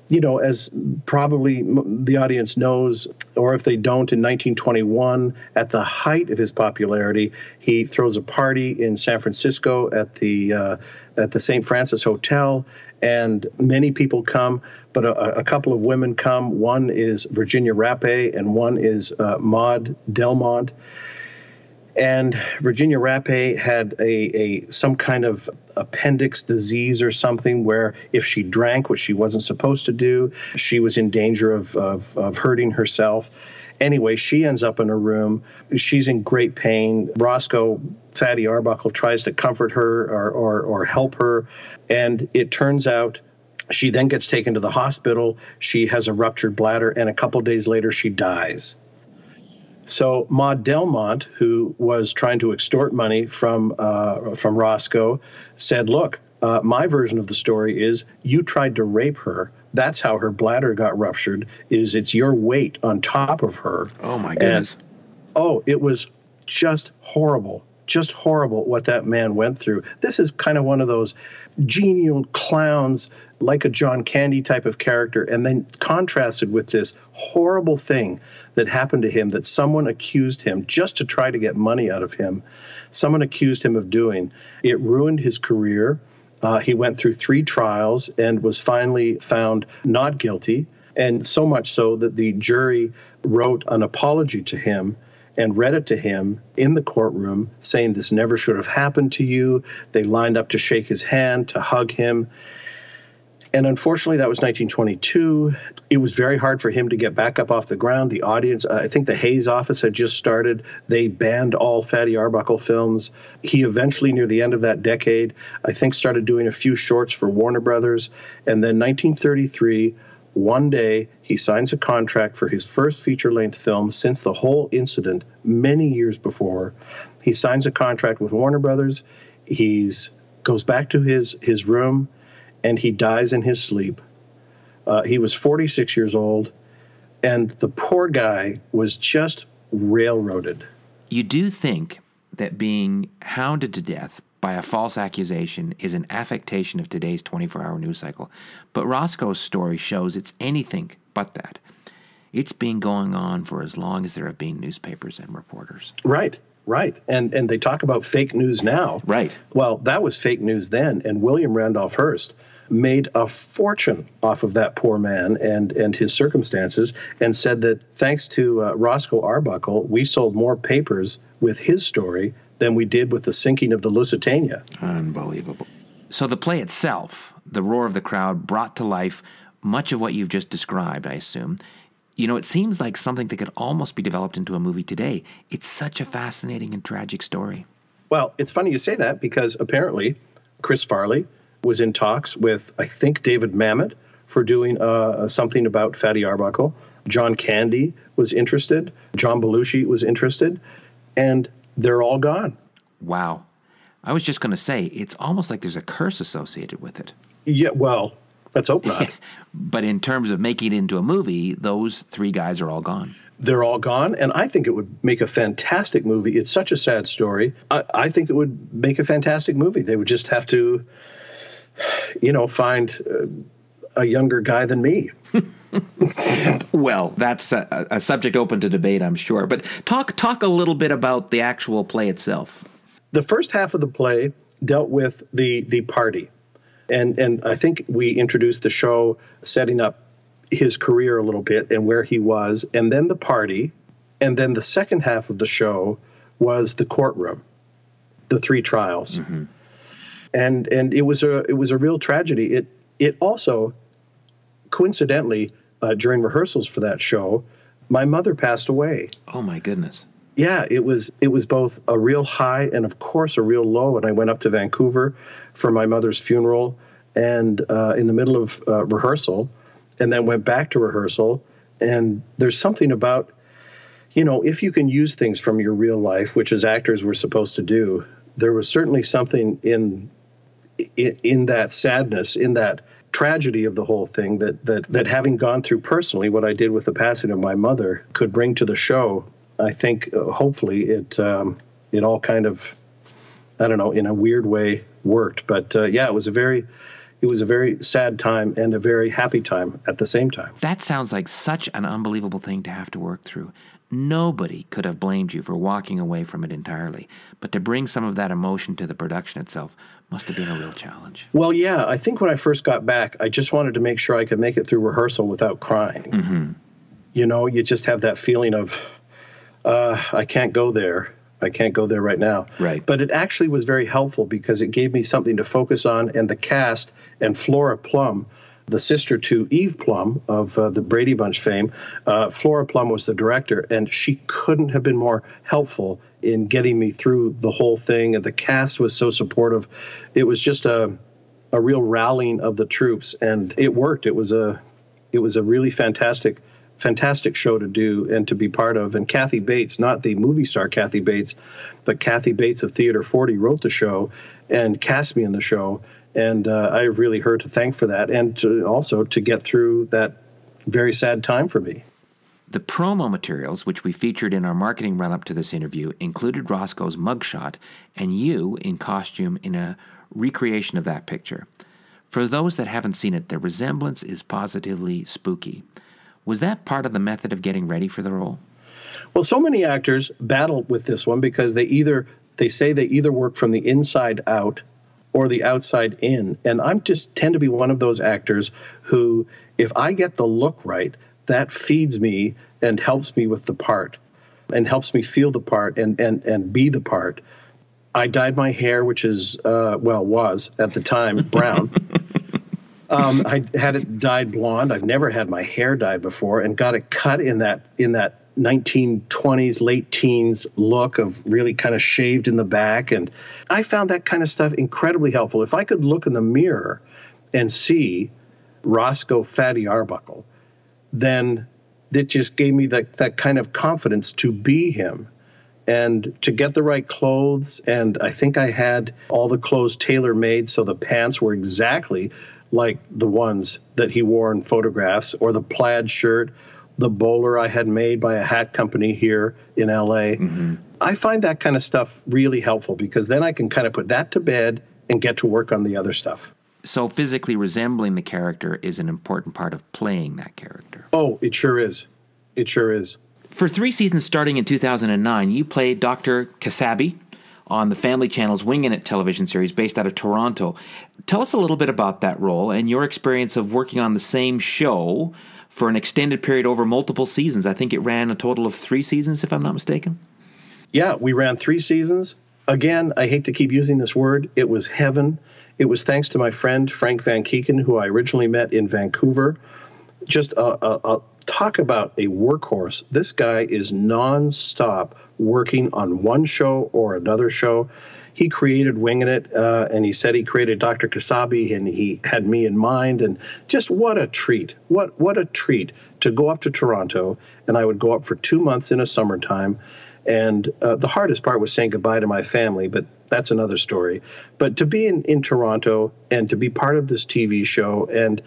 you know, as probably the audience knows, or if they don't, in 1921, at the height of his popularity, he throws a party in San Francisco at the uh, at the St. Francis Hotel, and many people come, but a, a, couple of women come. One is Virginia Rappe, and one is uh, Maud Delmont and Virginia Rappe had a, a some kind of appendix disease or something where if she drank, which she wasn't supposed to do, she was in danger of, of, of hurting herself. Anyway, she ends up in a room. She's in great pain. Roscoe Fatty Arbuckle tries to comfort her or, or, or help her, and it turns out she then gets taken to the hospital. She has a ruptured bladder, and a couple days later, she dies. So Maud Delmont, who was trying to extort money from uh, from Roscoe, said, "Look, Uh, my version of the story is you tried to rape her. That's how her bladder got ruptured. Is it's your weight on top of her. Oh my goodness. And, oh, it was just horrible. Just horrible what that man went through. This is kind of one of those genial clowns, like a John Candy type of character, and then contrasted with this horrible thing that happened to him that someone accused him just to try to get money out of him. Someone accused him of doing. It ruined his career. Uh, he went through three trials and was finally found not guilty, and so much so that the jury wrote an apology to him and read it to him in the courtroom, saying this never should have happened to you. They lined up to shake his hand, to hug him. And unfortunately, that was 1922. It was very hard for him to get back up off the ground. The audience, uh, I think the Hays office had just started. They banned all Fatty Arbuckle films. He eventually, near the end of that decade, I think started doing a few shorts for Warner Brothers. And then 1933, one day, he signs a contract for his first feature length film since the whole incident many years before. He signs a contract with Warner Brothers. He's goes back to his, his room and he dies in his sleep. Uh, he was 46 years old, and the poor guy was just railroaded. You do think that being hounded to death by a false accusation is an affectation of today's 24 hour news cycle, but Roscoe's story shows it's anything but that. It's been going on for as long as there have been newspapers and reporters. Right. Right. And and they talk about fake news now. Right. Well, that was fake news then and William Randolph Hearst made a fortune off of that poor man and and his circumstances and said that thanks to uh, Roscoe Arbuckle, we sold more papers with his story than we did with the sinking of the Lusitania. Unbelievable. So the play itself, the roar of the crowd brought to life much of what you've just described, I assume. You know, it seems like something that could almost be developed into a movie today. It's such a fascinating and tragic story. Well, it's funny you say that because apparently Chris Farley was in talks with, I think, David Mamet for doing uh, something about Fatty Arbuckle. John Candy was interested. John Belushi was interested. And they're all gone. Wow. I was just going to say, it's almost like there's a curse associated with it. Yeah, well, let's hope not. but in terms of making it into a movie, those three guys are all gone. They're all gone, and I think it would make a fantastic movie. It's such a sad story. I, I think it would make a fantastic movie. They would just have to, you know, find uh, a younger guy than me. well, that's a, a, subject open to debate, I'm sure. But talk talk a little bit about the actual play itself. The first half of the play dealt with the the party, and and I think we introduced the show setting up his career a little bit and where he was, and then the party, and then the second half of the show was the courtroom, the three trials, mm-hmm. And and it was a it was a real tragedy. It it also coincidentally uh, during rehearsals for that show, my mother passed away. Oh my goodness. Yeah, it was it was both a real high and of course a real low. And I went up to Vancouver for my mother's funeral, and uh, in the middle of uh, rehearsal, and then went back to rehearsal. And there's something about, you know, if you can use things from your real life, which as actors we're supposed to do, there was certainly something in in, that sadness, in that tragedy of the whole thing that that that having gone through personally what I did with the passing of my mother could bring to the show. I think uh, hopefully it um, it all kind of I don't know in a weird way worked. But uh, yeah, it was a very it was a very sad time and a very happy time at the same time. That sounds like such an unbelievable thing to have to work through. Nobody could have blamed you for walking away from it entirely, but to bring some of that emotion to the production itself must have been a real challenge. Well, yeah, I think when I first got back, I just wanted to make sure I could make it through rehearsal without crying. Mm-hmm. You know, you just have that feeling of, uh, I can't go there. I can't go there right now. Right. But it actually was very helpful because it gave me something to focus on, and the cast and Flora Plumb the sister to Eve Plumb of uh, the Brady Bunch fame. Uh, Flora Plumb was the director, and she couldn't have been more helpful in getting me through the whole thing. And the cast was so supportive. It was just a a real rallying of the troops, and it worked. It was a it was a really fantastic fantastic show to do and to be part of. And Kathy Bates, not the movie star Kathy Bates, but Kathy Bates of Theater 40 wrote the show and cast me in the show And uh, I have really her to thank for that, and to also to get through that very sad time for me. The promo materials, which we featured in our marketing run up to this interview, included Roscoe's mugshot and you in costume in a recreation of that picture. For those that haven't seen it, the resemblance is positively spooky. Was that part of the method of getting ready for the role? Well, so many actors battle with this one because they either they say they either work from the inside out or the outside in. And I'm just tend to be one of those actors who if I get the look right, that feeds me and helps me with the part and helps me feel the part and, and, and be the part. I dyed my hair, which is, uh, well, was at the time brown. um, I had it dyed blonde. I've never had my hair dyed before, and got it cut in that in that 1920s, late teens look of really kind of shaved in the back. And I found that kind of stuff incredibly helpful. If I could look in the mirror and see Roscoe Fatty Arbuckle, then it just gave me that, that kind of confidence to be him and to get the right clothes. And I think I had all the clothes tailor made so the pants were exactly like the ones that he wore in photographs, or the plaid shirt, the bowler I had made by a hat company here in LA. Mm-hmm. I find that kind of stuff really helpful because then I can kind of put that to bed and get to work on the other stuff. So physically resembling the character is an important part of playing that character. Oh, it sure is. It sure is. For three seasons starting in 2009, you played Dr. Kasabi on the Family Channel's Winging It television series based out of Toronto. Tell us a little bit about that role and your experience of working on the same show for an extended period over multiple seasons. I think it ran a total of three seasons, if I'm not mistaken. Yeah, we ran three seasons. Again, I hate to keep using this word. It was heaven. It was thanks to my friend Frank Van Keeken, who I originally met in Vancouver. Just a, a, a talk about a workhorse. This guy is nonstop working on one show or another show. He created Winging It, uh, and he said he created Dr. Kasabi, and he had me in mind. And just what a treat! What what a treat to go up to Toronto, and I would go up for two months in a summertime. And uh, the hardest part was saying goodbye to my family, but that's another story. But to be in, in Toronto and to be part of this TV show, and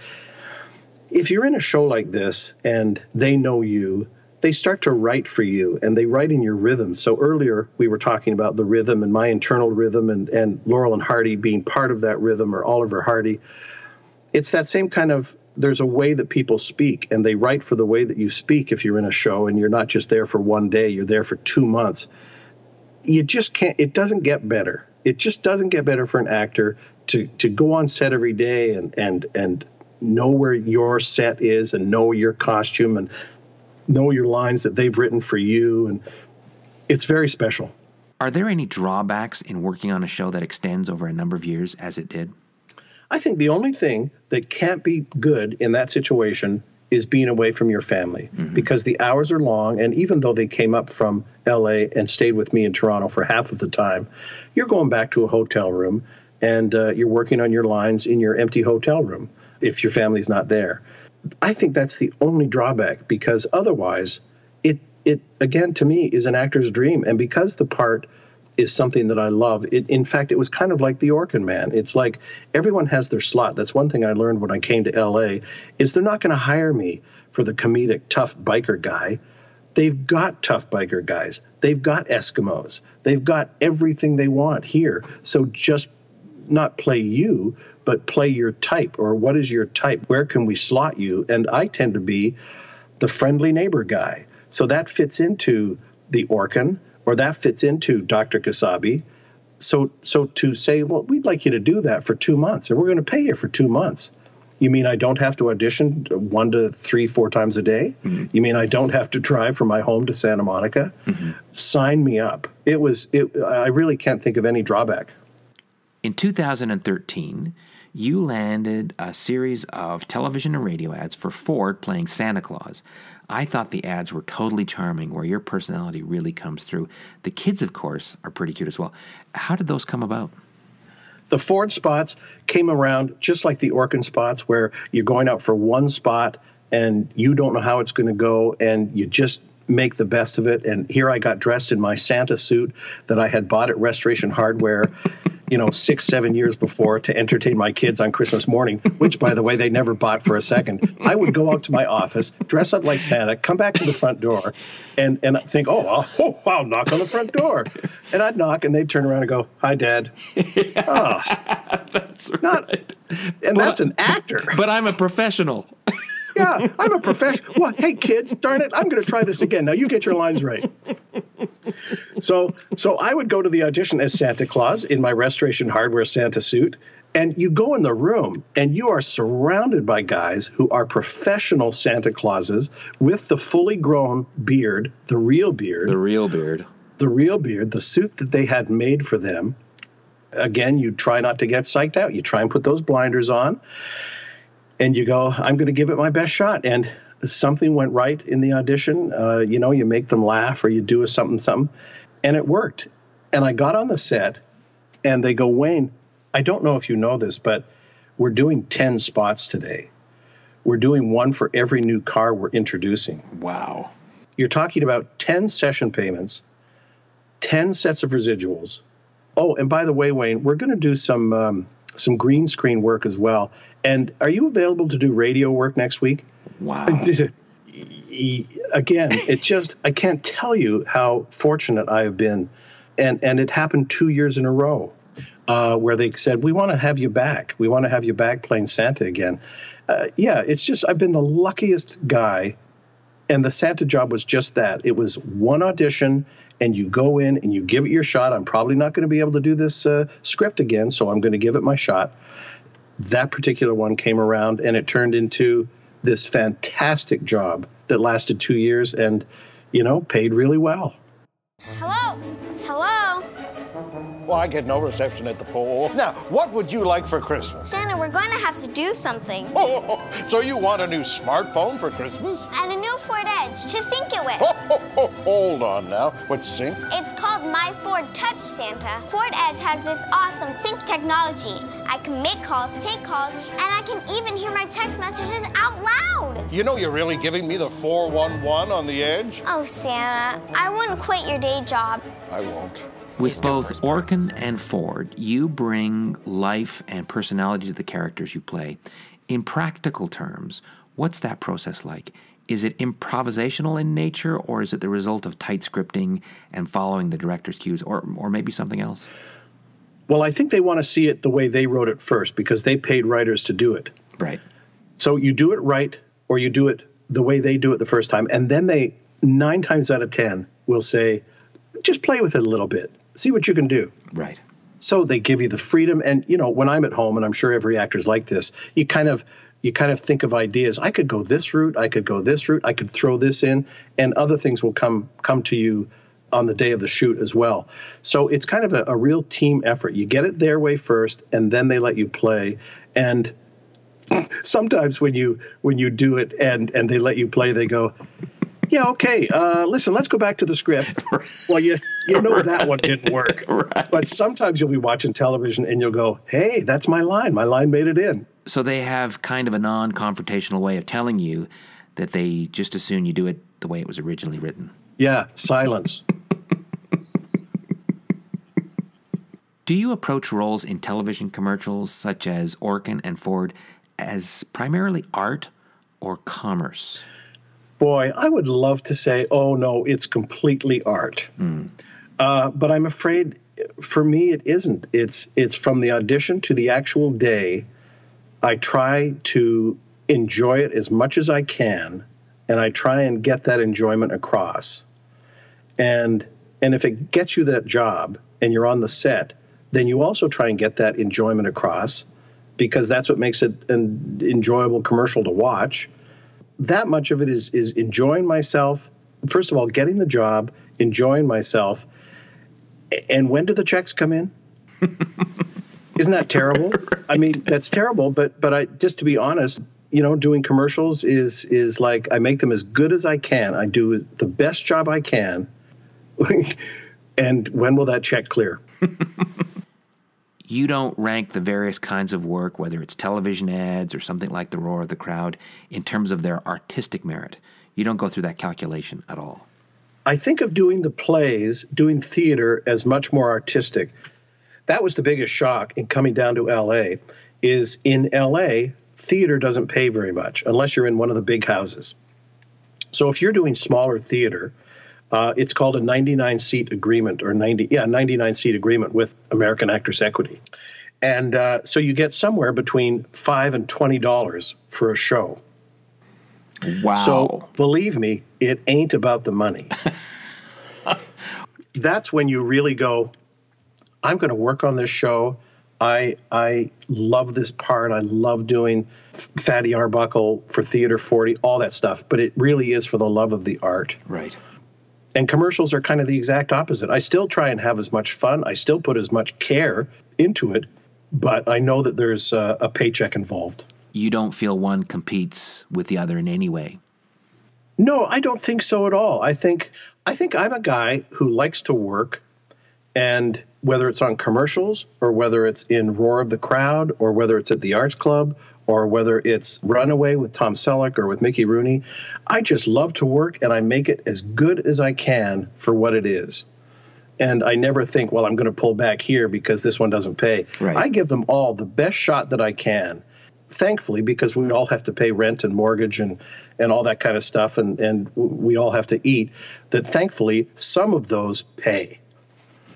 if you're in a show like this and they know you, they start to write for you and they write in your rhythm. So earlier we were talking about the rhythm and my internal rhythm and, and Laurel and Hardy being part of that rhythm or Oliver Hardy. It's that same kind of there's a way that people speak and they write for the way that you speak if you're in a show and you're not just there for one day, you're there for two months. You just can't it doesn't get better. It just doesn't get better for an actor to to go on set every day and and and know where your set is and know your costume and know your lines that they've written for you and it's very special. Are there any drawbacks in working on a show that extends over a number of years as it did? I think the only thing that can't be good in that situation is being away from your family mm-hmm. because the hours are long. And even though they came up from LA and stayed with me in Toronto for half of the time, you're going back to a hotel room and uh, you're working on your lines in your empty hotel room if your family's not there. I think that's the only drawback because otherwise, it it again to me is an actor's dream, and because the part is something that I love. It, in fact, it was kind of like the Orkin Man. It's like everyone has their slot. That's one thing I learned when I came to LA is they're not going to hire me for the comedic tough biker guy. They've got tough biker guys. They've got Eskimos. They've got everything they want here. So just not play you, but play your type or what is your type? Where can we slot you? And I tend to be the friendly neighbor guy. So that fits into the Orkin or that fits into Dr. Kasabi. So so to say, well, we'd like you to do that for two months, and we're going to pay you for two months. You mean I don't have to audition one to three, four times a day? Mm-hmm. You mean I don't have to drive from my home to Santa Monica? Mm-hmm. Sign me up. It was. It, I really can't think of any drawback. In 2013, you landed a series of television and radio ads for Ford playing Santa Claus. I thought the ads were totally charming, where your personality really comes through. The kids, of course, are pretty cute as well. How did those come about? The Ford spots came around just like the Orkin spots, where you're going out for one spot and you don't know how it's going to go, and you just make the best of it. And here I got dressed in my Santa suit that I had bought at Restoration Hardware. You know, six, seven years before to entertain my kids on Christmas morning, which, by the way, they never bought for a second. I would go out to my office, dress up like Santa, come back to the front door, and, and think, oh, I'll, oh, I'll knock on the front door. And I'd knock, and they'd turn around and go, hi, Dad. Oh, That's not, and that's an actor. But I'm a professional. yeah, I'm a professional. What? Hey, kids, darn it, I'm going to try this again. Now you get your lines right. So, so I would go to the audition as Santa Claus in my Restoration Hardware Santa suit, and you go in the room, and you are surrounded by guys who are professional Santa Clauses with the fully grown beard, the real beard, The real beard. the real beard, the suit that they had made for them. Again, you try not to get psyched out. You try and put those blinders on, and you go, I'm going to give it my best shot. And something went right in the audition. Uh, you know, you make them laugh or you do a something, something. And it worked. And I got on the set, and they go, Wayne, I don't know if you know this, but we're doing 10 spots today. We're doing one for every new car we're introducing Wow. you're talking about 10 session payments, 10 sets of residuals. Oh, and by the way, Wayne, we're going to do some um, some green screen work as well. And are you available to do radio work next week? Wow. Again, it just I can't tell you how fortunate I have been, and and it happened two years in a row, uh, where they said we want to have you back. We want to have you back playing Santa again. Uh, yeah, it's just I've been the luckiest guy and the Santa job was just that. It was one audition, and you go in and you give it your shot. I'm probably not going to be able to do this uh, script again, so I'm going to give it my shot. That particular one came around, and it turned into this fantastic job that lasted two years and, you know, paid really well. Hello? Well, I get no reception at the poll. Now, what would you like for Christmas? Santa, we're going to have to do something. Oh, oh, oh, so you want a new smartphone for Christmas? And a new Ford Edge to sync it with. Oh, hold on now. What's sync? It's called My Ford Touch, Santa. Ford Edge has this awesome sync technology. I can make calls, take calls, and I can even hear my text messages out loud. You know you're really giving me the 411 on the edge? Oh, Santa, I wouldn't quit your day job. I won't. With both Orkin and Ford, you bring life and personality to the characters you play. In practical terms, what's that process like? Is it improvisational in nature, or is it the result of tight scripting and following the director's cues, or, or maybe something else? Well, I think they want to see it the way they wrote it first because they paid writers to do it. Right. So you do it right or you do it the way they do it the first time. And then they, nine times out of 10, will say, just play with it a little bit, see what you can do. Right. So they give you the freedom. And, you know, when I'm at home, and I'm sure every actor's like this, you kind of, you kind of think of ideas. I could go this route. I could go this route. I could throw this in, and other things will come come to you on the day of the shoot as well. So it's kind of a, a real team effort. You get it their way first, and then they let you play. And sometimes when you when you do it and and they let you play, they go, "Yeah, okay. Uh, listen, let's go back to the script." Well, you you know that one didn't work. Right. But sometimes you'll be watching television and you'll go, "Hey, that's my line. My line made it in." So they have kind of a non confrontational way of telling you that they just as soon you do it the way it was originally written. Yeah, silence. Do you approach roles in television commercials such as Orkin and Ford as primarily art or commerce? Boy, I would love to say, "Oh no, it's completely art," uh, but I'm afraid for me it isn't. It's it's from the audition to the actual day. I try to enjoy it as much as I can, and I try and get that enjoyment across. And and if it gets you that job and you're on the set, then you also try and get that enjoyment across because that's what makes it an enjoyable commercial to watch. That much of it is is enjoying myself. First of all, getting the job, enjoying myself. And when do the checks come in? Isn't that terrible? I mean, that's terrible. But but I just to be honest, you know, doing commercials is is like I make them as good as I can. I do the best job I can. and when will that check clear? You don't rank the various kinds of work, whether it's television ads or something like The Roar of the Crowd, in terms of their artistic merit. You don't go through that calculation at all. I think of doing the plays, doing theater as much more artistic. that was the biggest shock in coming down to LA is in LA theater doesn't pay very much unless you're in one of the big houses. So if you're doing smaller theater, uh, it's called a 99 seat agreement or 90 yeah 99 seat agreement with American Actors Equity, and uh, so you get somewhere between five and twenty dollars for a show. Wow. So believe me, it ain't about the money. That's when you really go, I'm going to work on this show. I I love this part. I love doing Fatty Arbuckle for Theater 40, all that stuff. But it really is for the love of the art. Right. And commercials are kind of the exact opposite. I still try and have as much fun. I still put as much care into it, but I know that there's a, a paycheck involved. You don't feel one competes with the other in any way. No, I don't think so at all. I think I think I'm a guy who likes to work and whether it's on commercials or whether it's in Roar of the Crowd or whether it's at the Arts Club or whether it's Runaway with Tom Selleck or with Mickey Rooney, I just love to work and I make it as good as I can for what it is. And I never think, well, I'm going to pull back here because this one doesn't pay. Right. I give them all the best shot that I can. Thankfully, because we all have to pay rent and mortgage and, and all that kind of stuff, and, and we all have to eat, that thankfully some of those pay.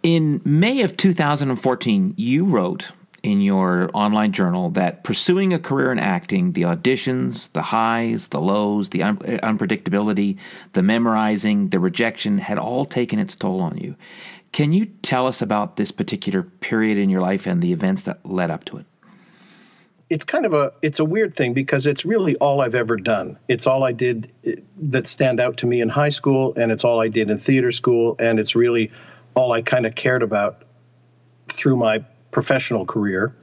In May of 2014, you wrote in your online journal that pursuing a career in acting, the auditions, the highs, the lows, the un- unpredictability, the memorizing, the rejection had all taken its toll on you. Can you tell us about this particular period in your life and the events that led up to it? it's kind of a it's a weird thing because it's really all I've ever done. It's all I did eh, that stand out to me in high school, and it's all I did in theater school, and it's really all I kind of cared about through my professional career.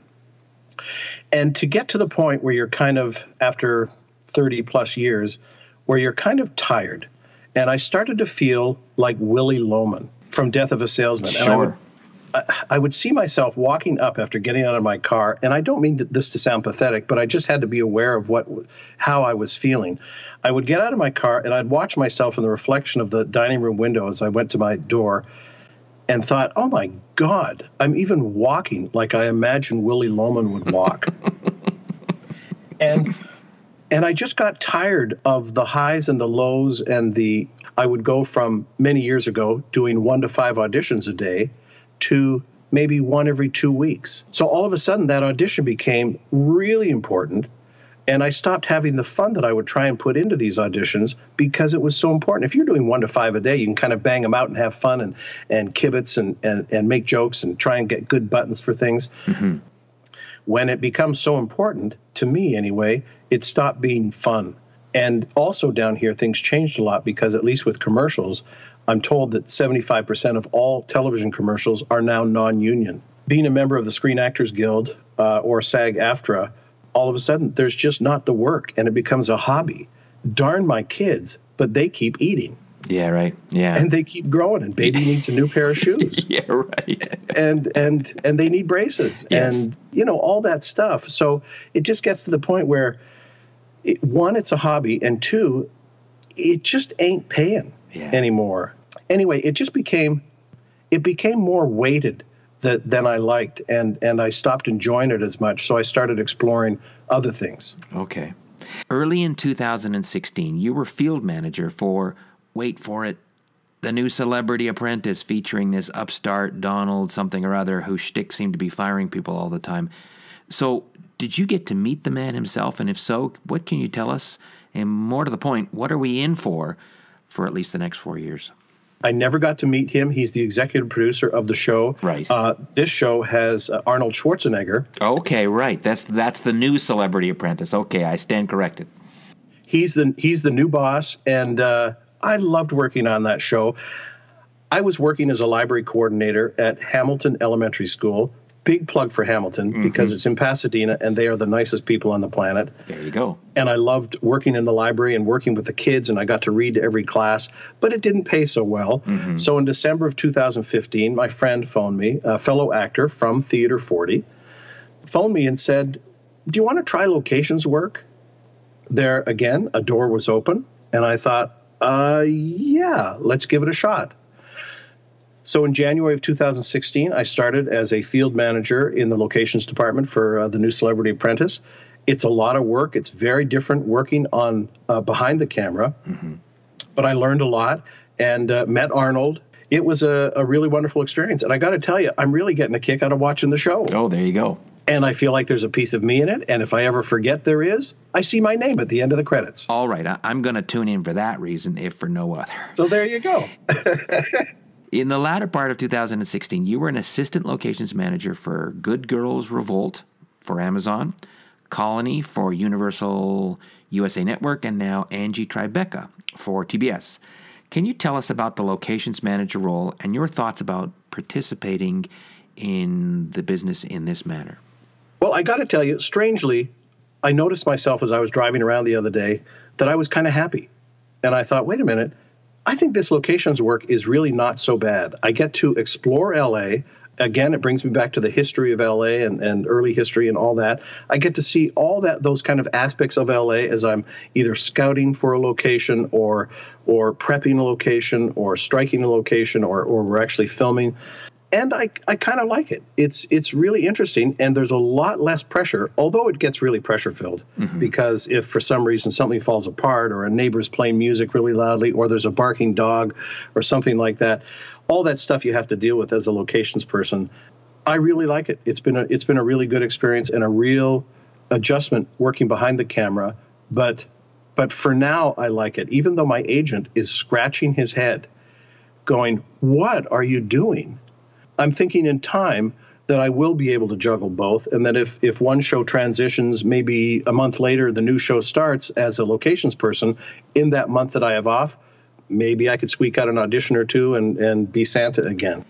And to get to the point where you're kind of after 30 plus years, where you're kind of tired, and I started to feel like Willy Loman from Death of a Salesman. And I would, Sure. I would see myself walking up after getting out of my car, and I don't mean to- this to sound pathetic, but I just had to be aware of what, how I was feeling. I would get out of my car and I'd watch myself in the reflection of the dining room window as I went to my door, and thought, "Oh my God, I'm even walking like I imagine Willy Loman would walk." and and I just got tired of the highs and the lows and the I would go from many years ago doing 1 to 5 auditions a day to maybe one every 2 weeks. So all of a sudden that audition became really important and I stopped having the fun that I would try and put into these auditions because it was so important. If you're doing 1 to 5 a day, you can kind of bang them out and have fun and and kibitz and and and make jokes and try and get good buttons for things. When it becomes so important to me anyway it stopped being fun. And also down here things changed a lot because at least with commercials i'm told that 75% of all television commercials are now non-union. Being a member of the screen actors guild uh, or sag aftra all of a sudden there's just not the work and it becomes a hobby darn my kids but they keep eating Yeah, right. Yeah. and they keep growing and baby needs a new pair of shoes yeah, right. and and and they need braces Yes. and you know all that stuff so it just gets to the point where it, one it's a hobby and two it just ain't paying Yeah. anymore anyway it just became it became more weighted that, than i liked and and i stopped enjoying it as much so i started exploring other things Okay. Early in 2016, you were field manager for, wait for it, the new Celebrity Apprentice featuring this upstart Donald something or other whose shtick seemed to be firing people all the time. So, did you get to meet the man himself? And if so, what can you tell us? And more to the point, what are we in for for at least the next four years? I never got to meet him. He's the executive producer of the show. Right. Uh, this show has uh, Arnold Schwarzenegger. Okay, right. That's that's the new Celebrity Apprentice. Okay, I stand corrected. he's the he's the new boss and uh, i loved working on that show i was working as a library coordinator at hamilton elementary school big plug for hamilton because it's in pasadena and they are the nicest people on the planet. There you go. and i loved working in the library and working with the kids and i got to read to every class but it didn't pay so well. So in december of 2015 my friend phoned me a fellow actor from theater 40 phoned me and said do you want to try locations work? There again a door was open and i thought uh yeah let's give it a shot So in January of 2016, I started as a field manager in the locations department for uh, the new Celebrity Apprentice. It's a lot of work. It's very different working on uh, behind the camera, but I learned a lot and uh, met Arnold. It was a, a really wonderful experience, and I got to tell you, I'm really getting a kick out of watching the show. Oh, there you go. And I feel like there's a piece of me in it, and if I ever forget there is, I see my name at the end of the credits. All right, I'm going to tune in for that reason, if for no other. So there you go. In the latter part of 2016, you were an assistant locations manager for Good Girls Revolt for Amazon, Colony for Universal USA Network, and now Angie Tribeca for TBS. Can you tell us about the locations manager role and your thoughts about participating in the business in this manner? Well, I got to tell you, strangely, I noticed myself as I was driving around the other day that I was kind of happy. And I thought, wait a minute, I think this locations work is really not so bad. I get to explore LA. Again, it brings me back to the history of LA and, and early history and all that. I get to see all that those kind of aspects of LA as I'm either scouting for a location or or prepping a location or striking a location or, or we're actually filming and I, I kind of like it. It's it's really interesting, and there's a lot less pressure. Although it gets really pressure filled, mm-hmm. because if for some reason something falls apart, or a neighbor's playing music really loudly, or there's a barking dog, or something like that, all that stuff you have to deal with as a locations person. I really like it. It's been a it's been a really good experience and a real adjustment working behind the camera. But but for now, I like it. Even though my agent is scratching his head, going, "What are you doing?" I'm thinking in time that I will be able to juggle both, and that if if one show transitions, maybe a month later the new show starts as a locations person, in that month that I have off, maybe I could squeak out an audition or two and and be Santa again.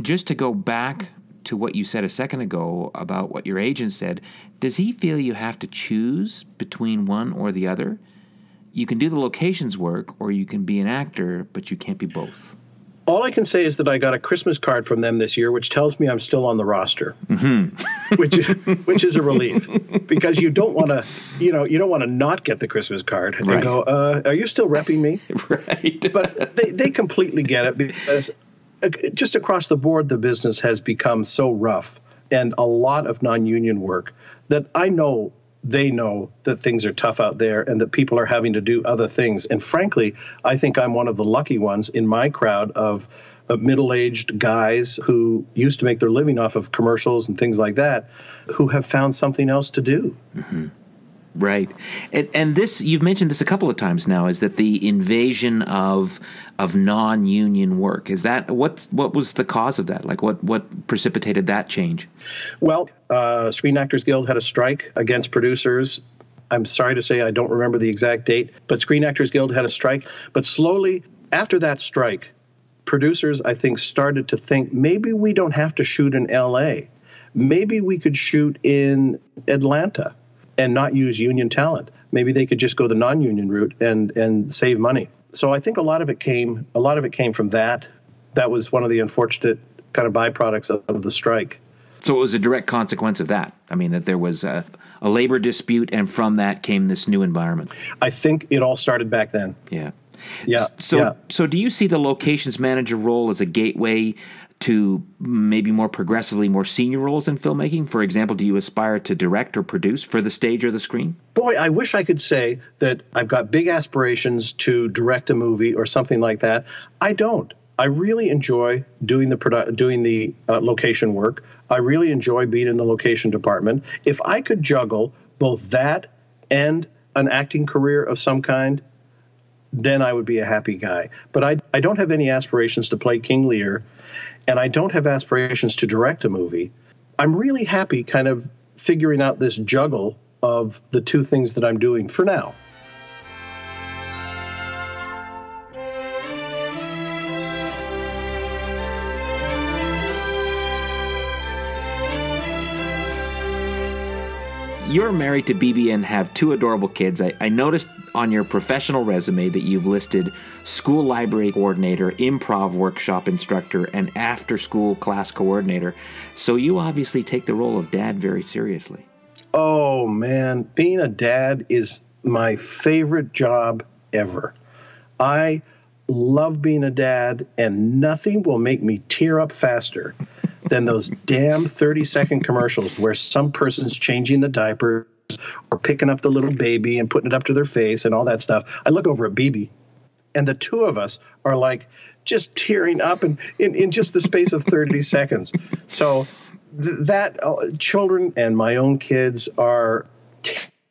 Just to go back to what you said a second ago about what your agent said, does he feel you have to choose between one or the other? You can do the locations work or you can be an actor, but you can't be both. All I can say is that I got a Christmas card from them this year, which tells me I'm still on the roster, which is, which is a relief because you don't want to, you know, you don't want to not get the Christmas card and Right. go, uh, "Are you still repping me?" right. But they they completely get it because uh, just across the board, the business has become so rough and a lot of non-union work that I know they know that things are tough out there and that people are having to do other things. And frankly, I think I'm one of the lucky ones in my crowd of, of middle-aged guys who used to make their living off of commercials and things like that, who have found something else to do. Mm-hmm. Right, and, and this you've mentioned this a couple of times now is that the invasion of of non union work is that what what was the cause of that? Like what what precipitated that change? Well, uh, Screen Actors Guild had a strike against producers. I'm sorry to say I don't remember the exact date, but Screen Actors Guild had a strike. But slowly, after that strike, producers, I think, started to think maybe we don't have to shoot in LA. Maybe we could shoot in Atlanta and not use union talent. Maybe they could just go the non-union route and and save money. So I think a lot of it came a lot of it came from that. That was one of the unfortunate kind of byproducts of, of the strike. So it was a direct consequence of that. I mean that there was a, a labor dispute, and from that came this new environment. I think it all started back then. Yeah. Yeah. So, yeah. so do you see the locations manager role as a gateway to maybe more progressively more senior roles in filmmaking? For example, do you aspire to direct or produce for the stage or the screen? Boy, I wish I could say that I've got big aspirations to direct a movie or something like that. I don't. I really enjoy doing the produ- doing the uh, location work. I really enjoy being in the location department. If I could juggle both that and an acting career of some kind, then I would be a happy guy. But I, I don't have any aspirations to play King Lear, and I don't have aspirations to direct a movie. I'm really happy kind of figuring out this juggle of the two things that I'm doing for now. You're married to BB and have two adorable kids. I, I noticed on your professional resume that you've listed school library coordinator, improv workshop instructor, and after school class coordinator. So you obviously take the role of dad very seriously. Oh man, being a dad is my favorite job ever. I love being a dad, and nothing will make me tear up faster than those damn 30 second commercials where some person's changing the diapers or picking up the little baby and putting it up to their face and all that stuff. I look over at BB, and the two of us are like just tearing up in, in, in just the space of 30 seconds. So th- that uh, children and my own kids are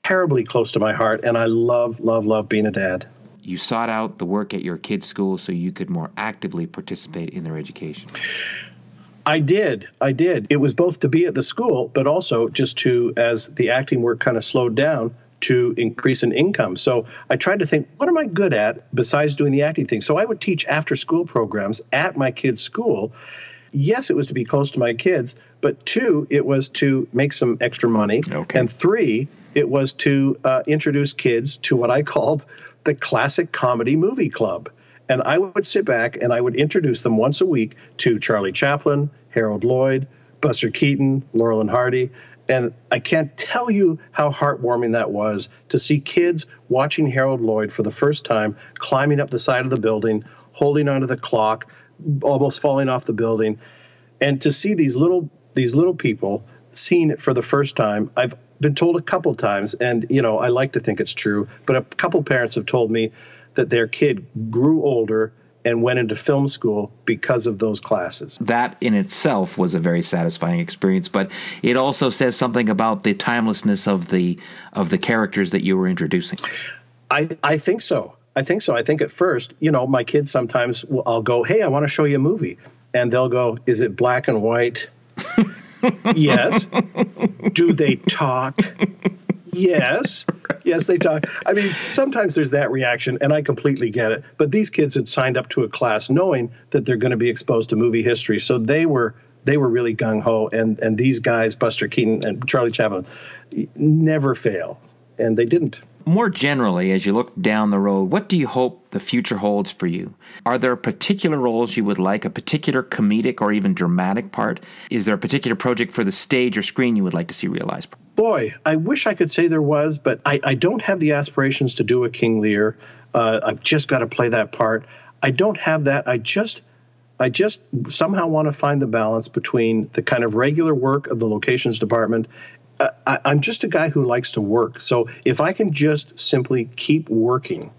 terribly close to my heart, and I love, love, love being a dad. You sought out the work at your kids' school so you could more actively participate in their education. I did. I did. It was both to be at the school, but also just to, as the acting work kind of slowed down, to increase in income. So I tried to think, what am I good at besides doing the acting thing? So I would teach after school programs at my kids' school. Yes, it was to be close to my kids, but two, it was to make some extra money. Okay. And three, it was to uh, introduce kids to what I called the classic comedy movie club. And I would sit back and I would introduce them once a week to Charlie Chaplin, Harold Lloyd, Buster Keaton, Laurel and Hardy. And I can't tell you how heartwarming that was to see kids watching Harold Lloyd for the first time, climbing up the side of the building, holding onto the clock, almost falling off the building, and to see these little these little people seeing it for the first time. I've been told a couple times, and you know I like to think it's true, but a couple parents have told me that their kid grew older and went into film school because of those classes. That in itself was a very satisfying experience, but it also says something about the timelessness of the of the characters that you were introducing. I I think so. I think so. I think at first, you know, my kids sometimes will, I'll go, "Hey, I want to show you a movie." And they'll go, "Is it black and white?" yes. Do they talk? yes. Yes, they talk. I mean, sometimes there's that reaction, and I completely get it. But these kids had signed up to a class knowing that they're going to be exposed to movie history, so they were they were really gung ho. And and these guys, Buster Keaton and Charlie Chaplin, never fail, and they didn't. More generally, as you look down the road, what do you hope the future holds for you? Are there particular roles you would like, a particular comedic or even dramatic part? Is there a particular project for the stage or screen you would like to see realized? Boy, I wish I could say there was, but I, I don't have the aspirations to do a King Lear. Uh, I've just got to play that part. I don't have that. I just I just somehow want to find the balance between the kind of regular work of the locations department I, I'm just a guy who likes to work. So if I can just simply keep working,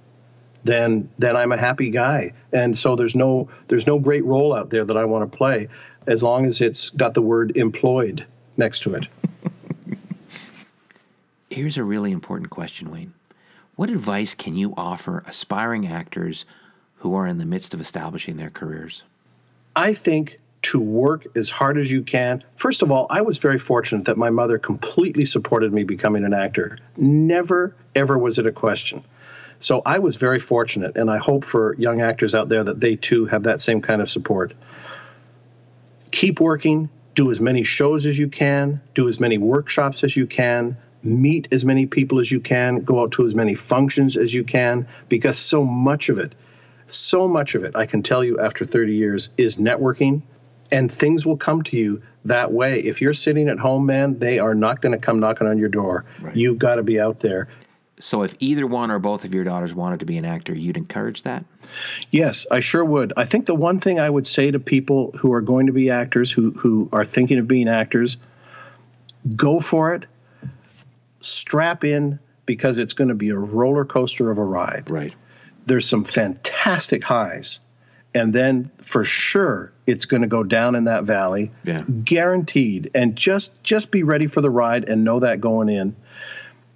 then then I'm a happy guy. And so there's no there's no great role out there that I want to play, as long as it's got the word employed next to it. Here's a really important question, Wayne. What advice can you offer aspiring actors who are in the midst of establishing their careers? I think to work as hard as you can. First of all, I was very fortunate that my mother completely supported me becoming an actor. Never, ever was it a question. So I was very fortunate, and I hope for young actors out there that they too have that same kind of support. Keep working, do as many shows as you can, do as many workshops as you can, meet as many people as you can, go out to as many functions as you can, because so much of it, so much of it, I can tell you after 30 years, is networking and things will come to you that way. If you're sitting at home, man, they are not going to come knocking on your door. Right. You've got to be out there. So, if either one or both of your daughters wanted to be an actor, you'd encourage that? Yes, I sure would. I think the one thing I would say to people who are going to be actors, who, who are thinking of being actors, go for it, strap in, because it's going to be a roller coaster of a ride. Right. There's some fantastic highs and then for sure it's going to go down in that valley yeah. guaranteed and just just be ready for the ride and know that going in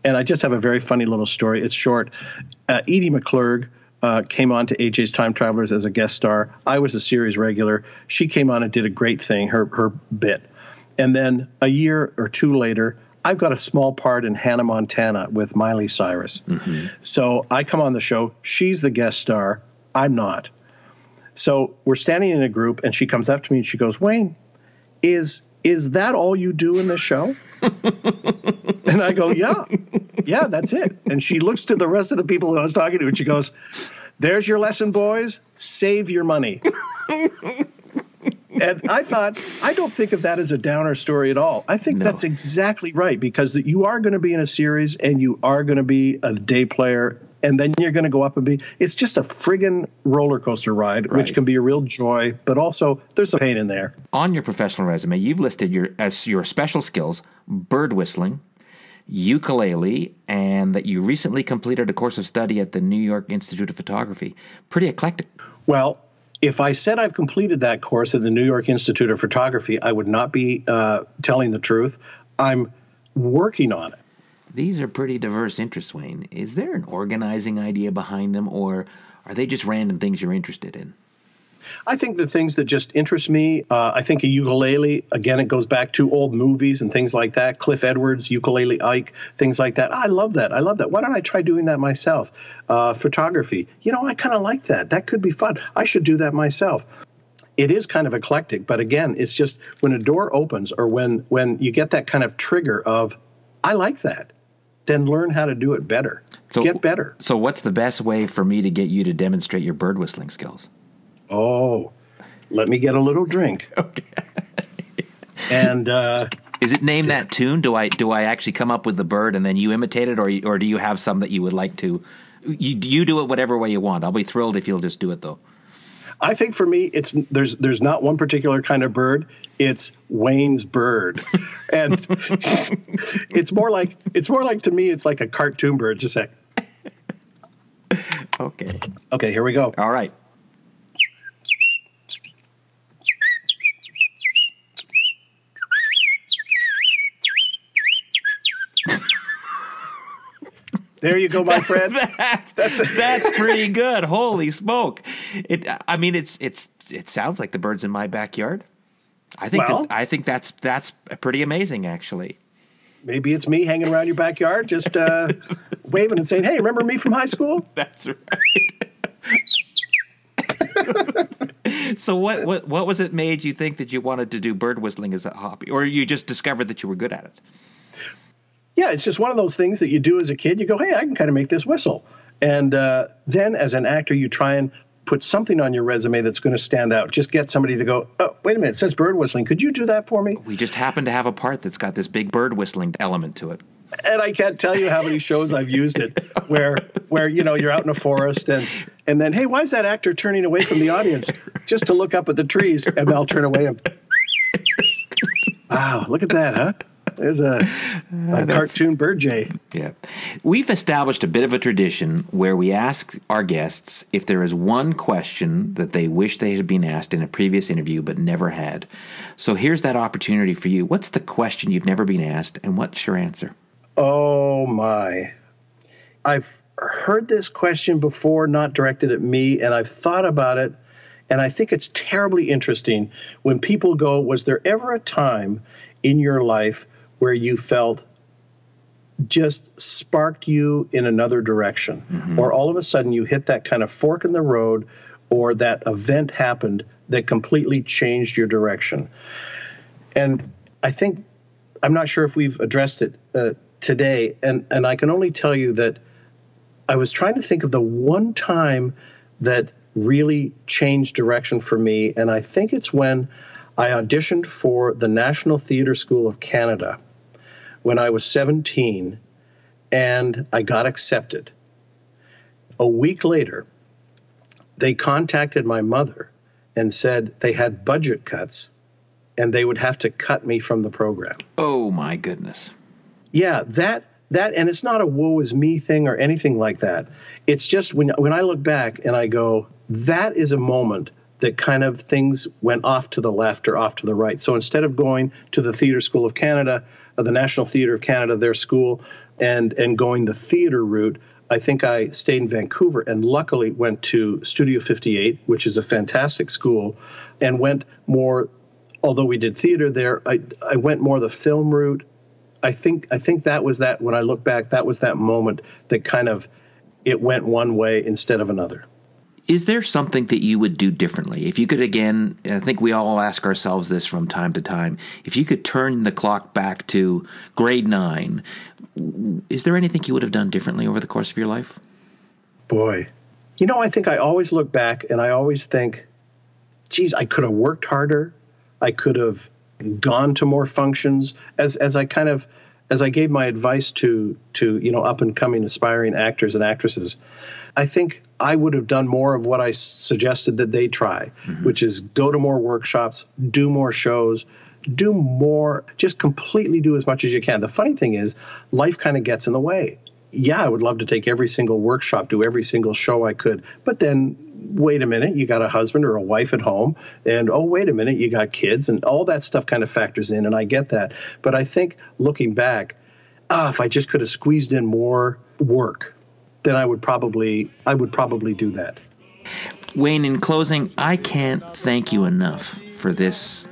and i just have a very funny little story it's short uh, edie mcclurg uh, came on to AJ's Time Travelers as a guest star. I was a series regular. She came on and did a great thing, her her bit. And then a year or two later, I've got a small part in Hannah Montana with Miley Cyrus. Mm-hmm. So I come on the show. She's the guest star. I'm not. So we're standing in a group, and she comes up to me and she goes, Wayne, is is that all you do in this show? and I go, yeah, yeah, that's it. And she looks to the rest of the people who I was talking to, and she goes, "There's your lesson, boys. Save your money." and I thought, I don't think of that as a downer story at all. I think no. that's exactly right because you are going to be in a series and you are going to be a day player and then you're going to go up and be. It's just a friggin' roller coaster ride, Right. which can be a real joy, but also there's some pain in there. On your professional resume, you've listed your as your special skills bird whistling, ukulele, and that you recently completed a course of study at the New York Institute of Photography. Pretty eclectic. Well, if I said I've completed that course at the New York Institute of Photography, I would not be uh, telling the truth. I'm working on it. These are pretty diverse interests, Wayne. Is there an organizing idea behind them, or are they just random things you're interested in? I think the things that just interest me, uh, I think a ukulele, again, it goes back to old movies and things like that. Cliff Edwards, Ukulele Ike, things like that. I love that. I love that. Why don't I try doing that myself? Uh, photography, you know, I kind of like that. That could be fun. I should do that myself. It is kind of eclectic, but again, it's just when a door opens or when when you get that kind of trigger of, I like that, then learn how to do it better. So- get better. So, what's the best way for me to get you to demonstrate your bird whistling skills? Oh, let me get a little drink. Okay. and uh, Is it name that tune? Do I do I actually come up with the bird and then you imitate it, or or do you have some that you would like to? You you do it whatever way you want. I'll be thrilled if you'll just do it though. I think for me, it's there's there's not one particular kind of bird. It's Wayne's bird, and it's more like it's more like to me, it's like a cartoon bird. Just a sec. Okay. Okay, here we go. All right. There you go, my friend. That's that's pretty good. Holy smoke! It. I mean, it's it's it sounds like the birds in my backyard. I think Well- that, I think that's that's pretty amazing, actually. Maybe it's me hanging around your backyard, just uh, waving and saying, "Hey, remember me from high school?" That's right. so what what what was it made you think that you wanted to do bird whistling as a hobby, or you just discovered that you were good at it? Yeah, it's just one of those things that you do as a kid. You go, "Hey, I can kind of make this whistle," and uh, then as an actor, you try and put something on your resume that's going to stand out. Just get somebody to go, "Oh, wait a minute, it says bird whistling. Could you do that for me?" We just happen to have a part that's got this big bird whistling element to it. and I can't tell you how many shows I've used it where where you know you're out in a forest and and then hey why is that actor turning away from the audience just to look up at the trees and they'll turn away and wow look at that huh there's a, a cartoon bird jay Yeah. We've established a bit of a tradition where we ask our guests if there is one question that they wish they had been asked in a previous interview but never had. So here's that opportunity for you. What's the question you've never been asked and what's your answer? oh my I've heard this question before not directed at me and I've thought about it and I think it's terribly interesting when people go was there ever a time in your life where you felt just sparked you in another direction. Or all of a sudden you hit that kind of fork in the road or that event happened that completely changed your direction. And i think i'm not sure if we've addressed it uh, today and and i can only tell you that i was trying to think of the one time that really changed direction for me and i think it's when i auditioned for the national theatre school of canada when I was 17 and I got accepted. A week later, they contacted my mother and said they had budget cuts and they would have to cut me from the program. Oh my goodness. Yeah, that that and it's not a woe is me thing or anything like that. It's just when when I look back and I go, that is a moment that kind of things went off to the left or off to the right. So instead of going to the Theatre School of Canada, uh, the National Theatre of Canada, their school, and and going the theater route, I think I stayed in Vancouver and luckily went to Studio 58, which is a fantastic school, and went more. Although we did theater there, I I went more the film route. I think I think that was that when I look back, that was that moment that kind of it went one way instead of another. Is there something that you would do differently? If you could, again, I think we all ask ourselves this from time to time, if you could turn the clock back to grade nine, is there anything you would have done differently over the course of your life? Boy, you know, I think I always look back and I always think, geez, I could have worked harder. I could have gone to more functions. As as I kind of as I gave my advice to to you know up and coming aspiring actors and actresses, I think I would have done more of what I suggested that they try, which is go to more workshops, do more shows, do more, just completely do as much as you can. The funny thing is, life kind of gets in the way. Yeah, I would love to take every single workshop, do every single show I could, but then wait a minute, you got a husband or a wife at home, and oh, wait a minute, you got kids, and all that stuff kind of factors in, and I get that. But I think looking back, ah, if I just could have squeezed in more work, then I would probably I would probably do that. Wayne, in closing, I can't thank you enough for this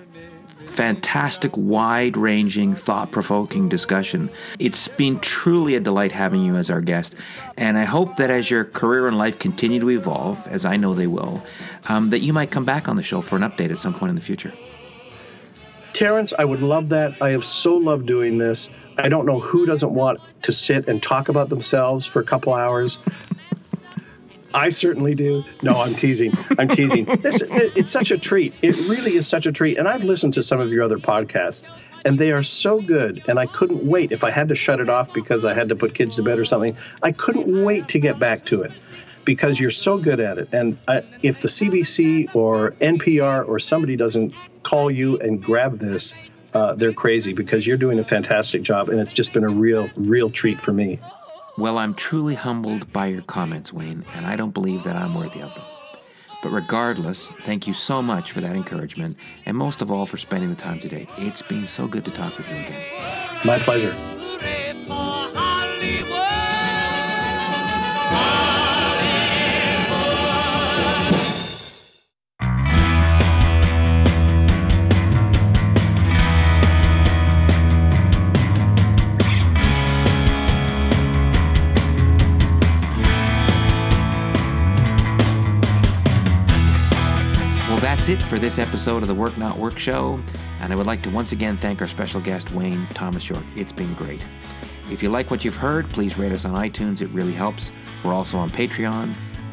fantastic, wide ranging, thought provoking discussion. It's been truly a delight having you as our guest, and I hope that as your career and life continue to evolve, as I know they will, um, that you might come back on the show for an update at some point in the future. Terrence, I would love that. I have so loved doing this. I don't know who doesn't want to sit and talk about themselves for a couple hours. I certainly do. No, I'm teasing. I'm teasing. This it's such a treat. It really is such a treat. And I've listened to some of your other podcasts, and they are so good. And I couldn't wait. If I had to shut it off because I had to put kids to bed or something, I couldn't wait to get back to it because you're so good at it. And I, if the CBC or NPR or somebody doesn't call you and grab this, uh, they're crazy because you're doing a fantastic job, and it's just been a real, real treat for me. Well, I'm truly humbled by your comments, Wayne, and I don't believe that I'm worthy of them. But regardless, thank you so much for that encouragement, and most of all for spending the time today. It's been so good to talk with you again. My pleasure. That's it for this episode of the Work Not Work Show, and I would like to once again thank our special guest, Wayne Thomas Yorke. It's been great. If you like what you've heard, please rate us on iTunes. It really helps. We're also on Patreon,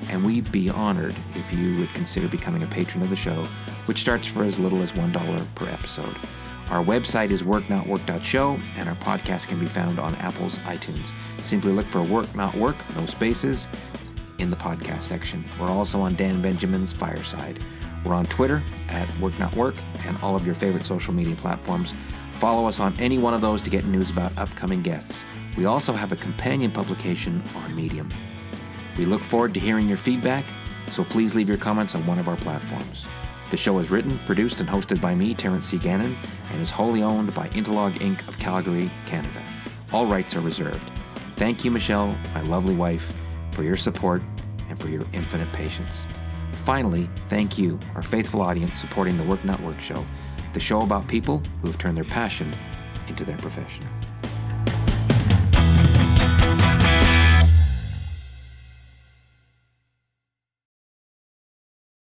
and we'd be honored if you would consider becoming a patron of the show, which starts for as little as $1 per episode. Our website is worknotwork.show, and our podcast can be found on Apple's iTunes. Simply look for Work Not Work, no spaces, in the podcast section. We're also on Dan Benjamin's Fireside. We're on Twitter at Work Not Work and all of your favorite social media platforms. Follow us on any one of those to get news about upcoming guests. We also have a companion publication on Medium. We look forward to hearing your feedback, so please leave your comments on one of our platforms. The show is written, produced, and hosted by me, Terrence C. Gannon, and is wholly owned by Interlog Inc. of Calgary, Canada. All rights are reserved. Thank you, Michelle, my lovely wife, for your support and for your infinite patience. Finally, thank you, our faithful audience supporting the Work Not Work show, the show about people who have turned their passion into their profession.